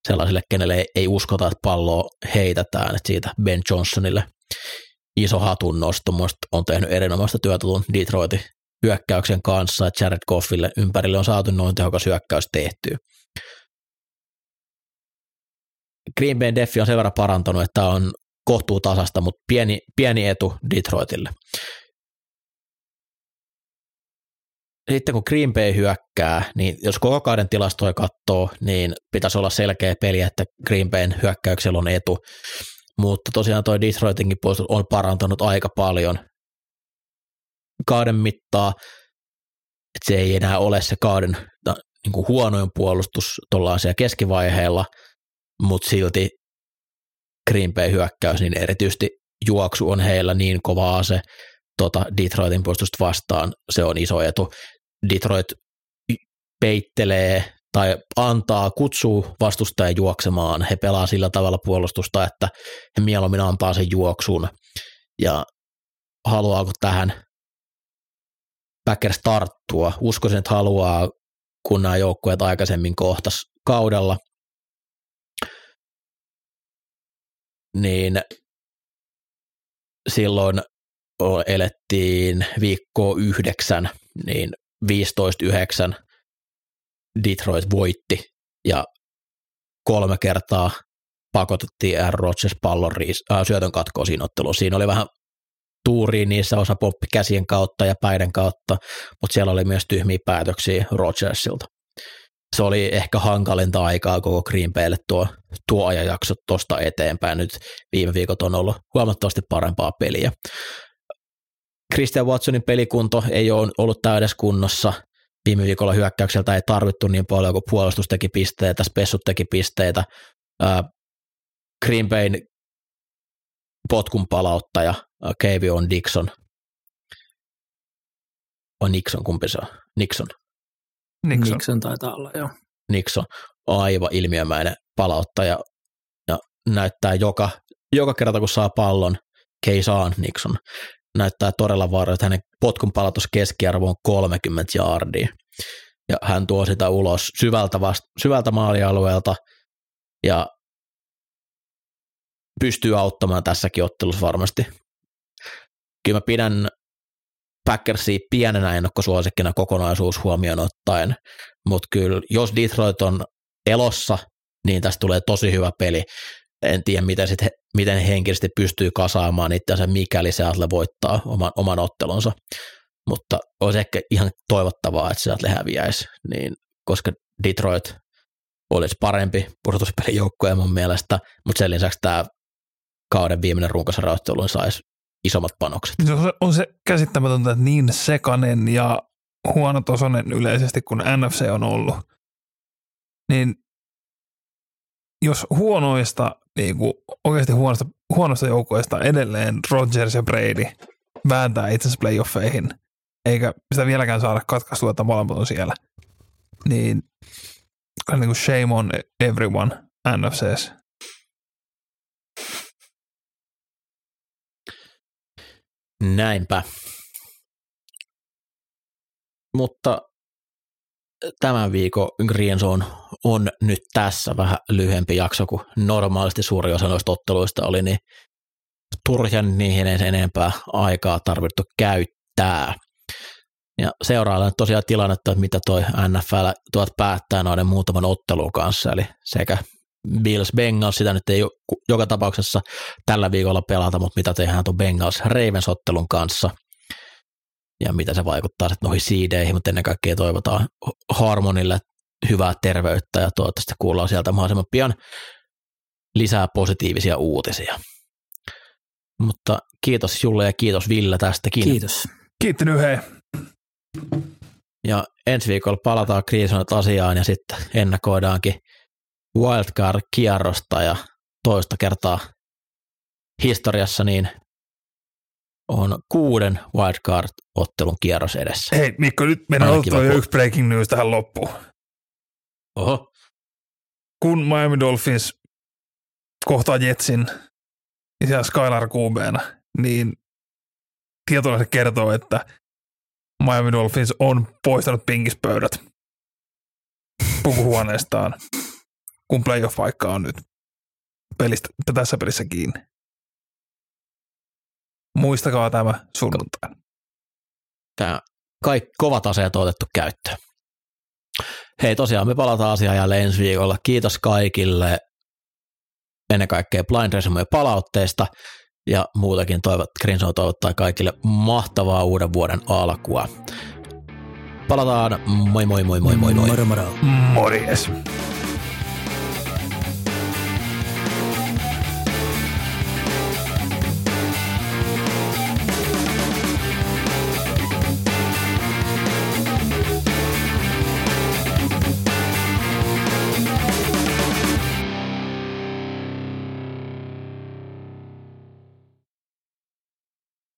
sellaisille, kenelle ei uskota, että palloa heitetään, että siitä Ben Johnsonille iso hatun nosto. on tehnyt erinomaista työtä tuon Detroitin hyökkäyksen kanssa, että Jared Goffille ympärille on saatu noin tehokas hyökkäys tehtyä. Green Bay Deffi on sen verran parantanut, että on kohtuu tasasta, mutta pieni, pieni etu Detroitille. Sitten kun Green Bay hyökkää, niin jos koko kauden tilastoja katsoo, niin pitäisi olla selkeä peli, että Green Bayn hyökkäyksellä on etu. Mutta tosiaan toi Detroitinkin puolustus on parantanut aika paljon kauden mittaa, että se ei enää ole se kauden niin kuin huonoin puolustus tuolla siellä keskivaiheella, mutta silti Green Bay hyökkäys, niin erityisesti juoksu on heillä niin kovaa se tota Detroitin puolustusta vastaan, se on iso etu. Detroit peittelee tai antaa, kutsuu vastustajan juoksemaan. He pelaa sillä tavalla puolustusta, että he mieluummin antaa sen juoksun. Ja haluaako tähän Packers tarttua? Uskoisin, että haluaa, kun nämä joukkueet aikaisemmin kohtas kaudella. Niin silloin elettiin viikkoa yhdeksän, niin 15-9 Detroit voitti ja kolme kertaa pakotettiin Aaron Rodgers pallon riis, äh, syötön katkoon siinä ottelussa. Siinä oli vähän tuuriin niissä osa poppi käsien kautta ja päiden kautta, mutta siellä oli myös tyhmiä päätöksiä Rodgersilta. Se oli ehkä hankalinta aikaa koko Green Baylle tuo, tuo ajanjakso tuosta eteenpäin. Nyt viime viikot on ollut huomattavasti parempaa peliä. Christian Watsonin pelikunto ei ole ollut täydessä kunnossa. Viime viikolla hyökkäykseltä ei tarvittu niin paljon, kun puolustus teki pisteitä, spessut teki pisteitä. Green Bayn potkun palauttaja Kevin on Dixon. On Nixon, kumpi se on? Nixon.
Nixon. Nixon taitaa olla, joo.
Nixon, aivan ilmiömäinen palauttaja ja näyttää joka, joka kerta, kun saa pallon, Keisaan Nixon, näyttää todella vaaralliselta. Hänen potkun palautus keskiarvo on 30 jaardia. Ja hän tuo sitä ulos syvältä, vasta, syvältä maalialueelta ja pystyy auttamaan tässäkin ottelussa varmasti. Kyllä mä pidän Packersia pienenä ennakkosuosikkina kokonaisuus huomioon ottaen, mutta kyllä jos Detroit on elossa, niin tästä tulee tosi hyvä peli. En tiedä, miten, sit, miten henkisesti pystyy kasaamaan itseänsä, mikäli Seattle voittaa oman, oman ottelunsa. Mutta olisi ehkä ihan toivottavaa, että Seattle häviäisi, niin, koska Detroit olisi parempi pudotuspelijoukkue mun mielestä, mutta sen lisäksi tämä kauden viimeinen runkosarjaottelu saisi isommat panokset.
Se on, se käsittämätöntä, että niin sekanen ja huonotasoinen yleisesti kuin NFC on ollut, niin jos huonoista, niin kuin oikeasti huonosta, huonosta joukkoista edelleen Rodgers ja Brady vääntää itsensä playoffeihin, eikä sitä vieläkään saada katkaistua, että molemmat on siellä, niin, niin kuin shame on everyone NFCs.
Näinpä. Mutta tämän viikon Green Zone on nyt tässä vähän lyhyempi jakso kuin normaalisti suuri osa noista otteluista oli, niin turhan niihin ei enempää aikaa tarvittu käyttää. Ja seuraavalle tosiaan tilannetta, että mitä toi NFL tuot päättää noiden muutaman ottelun kanssa, eli sekä Bills Bengals, sitä nyt ei joka tapauksessa tällä viikolla pelata, mutta mitä tehdään tuon Bengals Ravens ottelun kanssa ja mitä se vaikuttaa sitten noihin siideihin, mutta ennen kaikkea toivotaan Harmonille hyvää terveyttä ja toivottavasti kuullaan sieltä mahdollisimman pian lisää positiivisia uutisia. Mutta kiitos Julle ja kiitos Ville tästäkin.
Kiitos.
Kiittänyt hei.
Ja ensi viikolla palataan kriisonat asiaan ja sitten ennakoidaankin wildcard-kierrosta ja toista kertaa historiassa niin on kuuden wildcard-ottelun kierros edessä.
Hei Mikko, nyt meidän on jo yksi breaking news tähän loppuun.
Oho.
Kun Miami Dolphins kohtaa Jetsin ja Skylar QBna, niin tietolaiset kertoo, että Miami Dolphins on poistanut pinkispöydät pukuhuoneestaan kun playoff-paikka on nyt pelistä, tässä pelissä kiinni. Muistakaa tämä sunnuntai.
Tämä kaikki kovat aseet on otettu käyttöön. Hei tosiaan, me palataan asiaan jälleen ensi viikolla. Kiitos kaikille ennen kaikkea Blind Resume palautteesta ja muutakin toivot, Grinso toivottaa kaikille mahtavaa uuden vuoden alkua. Palataan, moi moi moi moi moi moi.
Moro moro.
Morjes.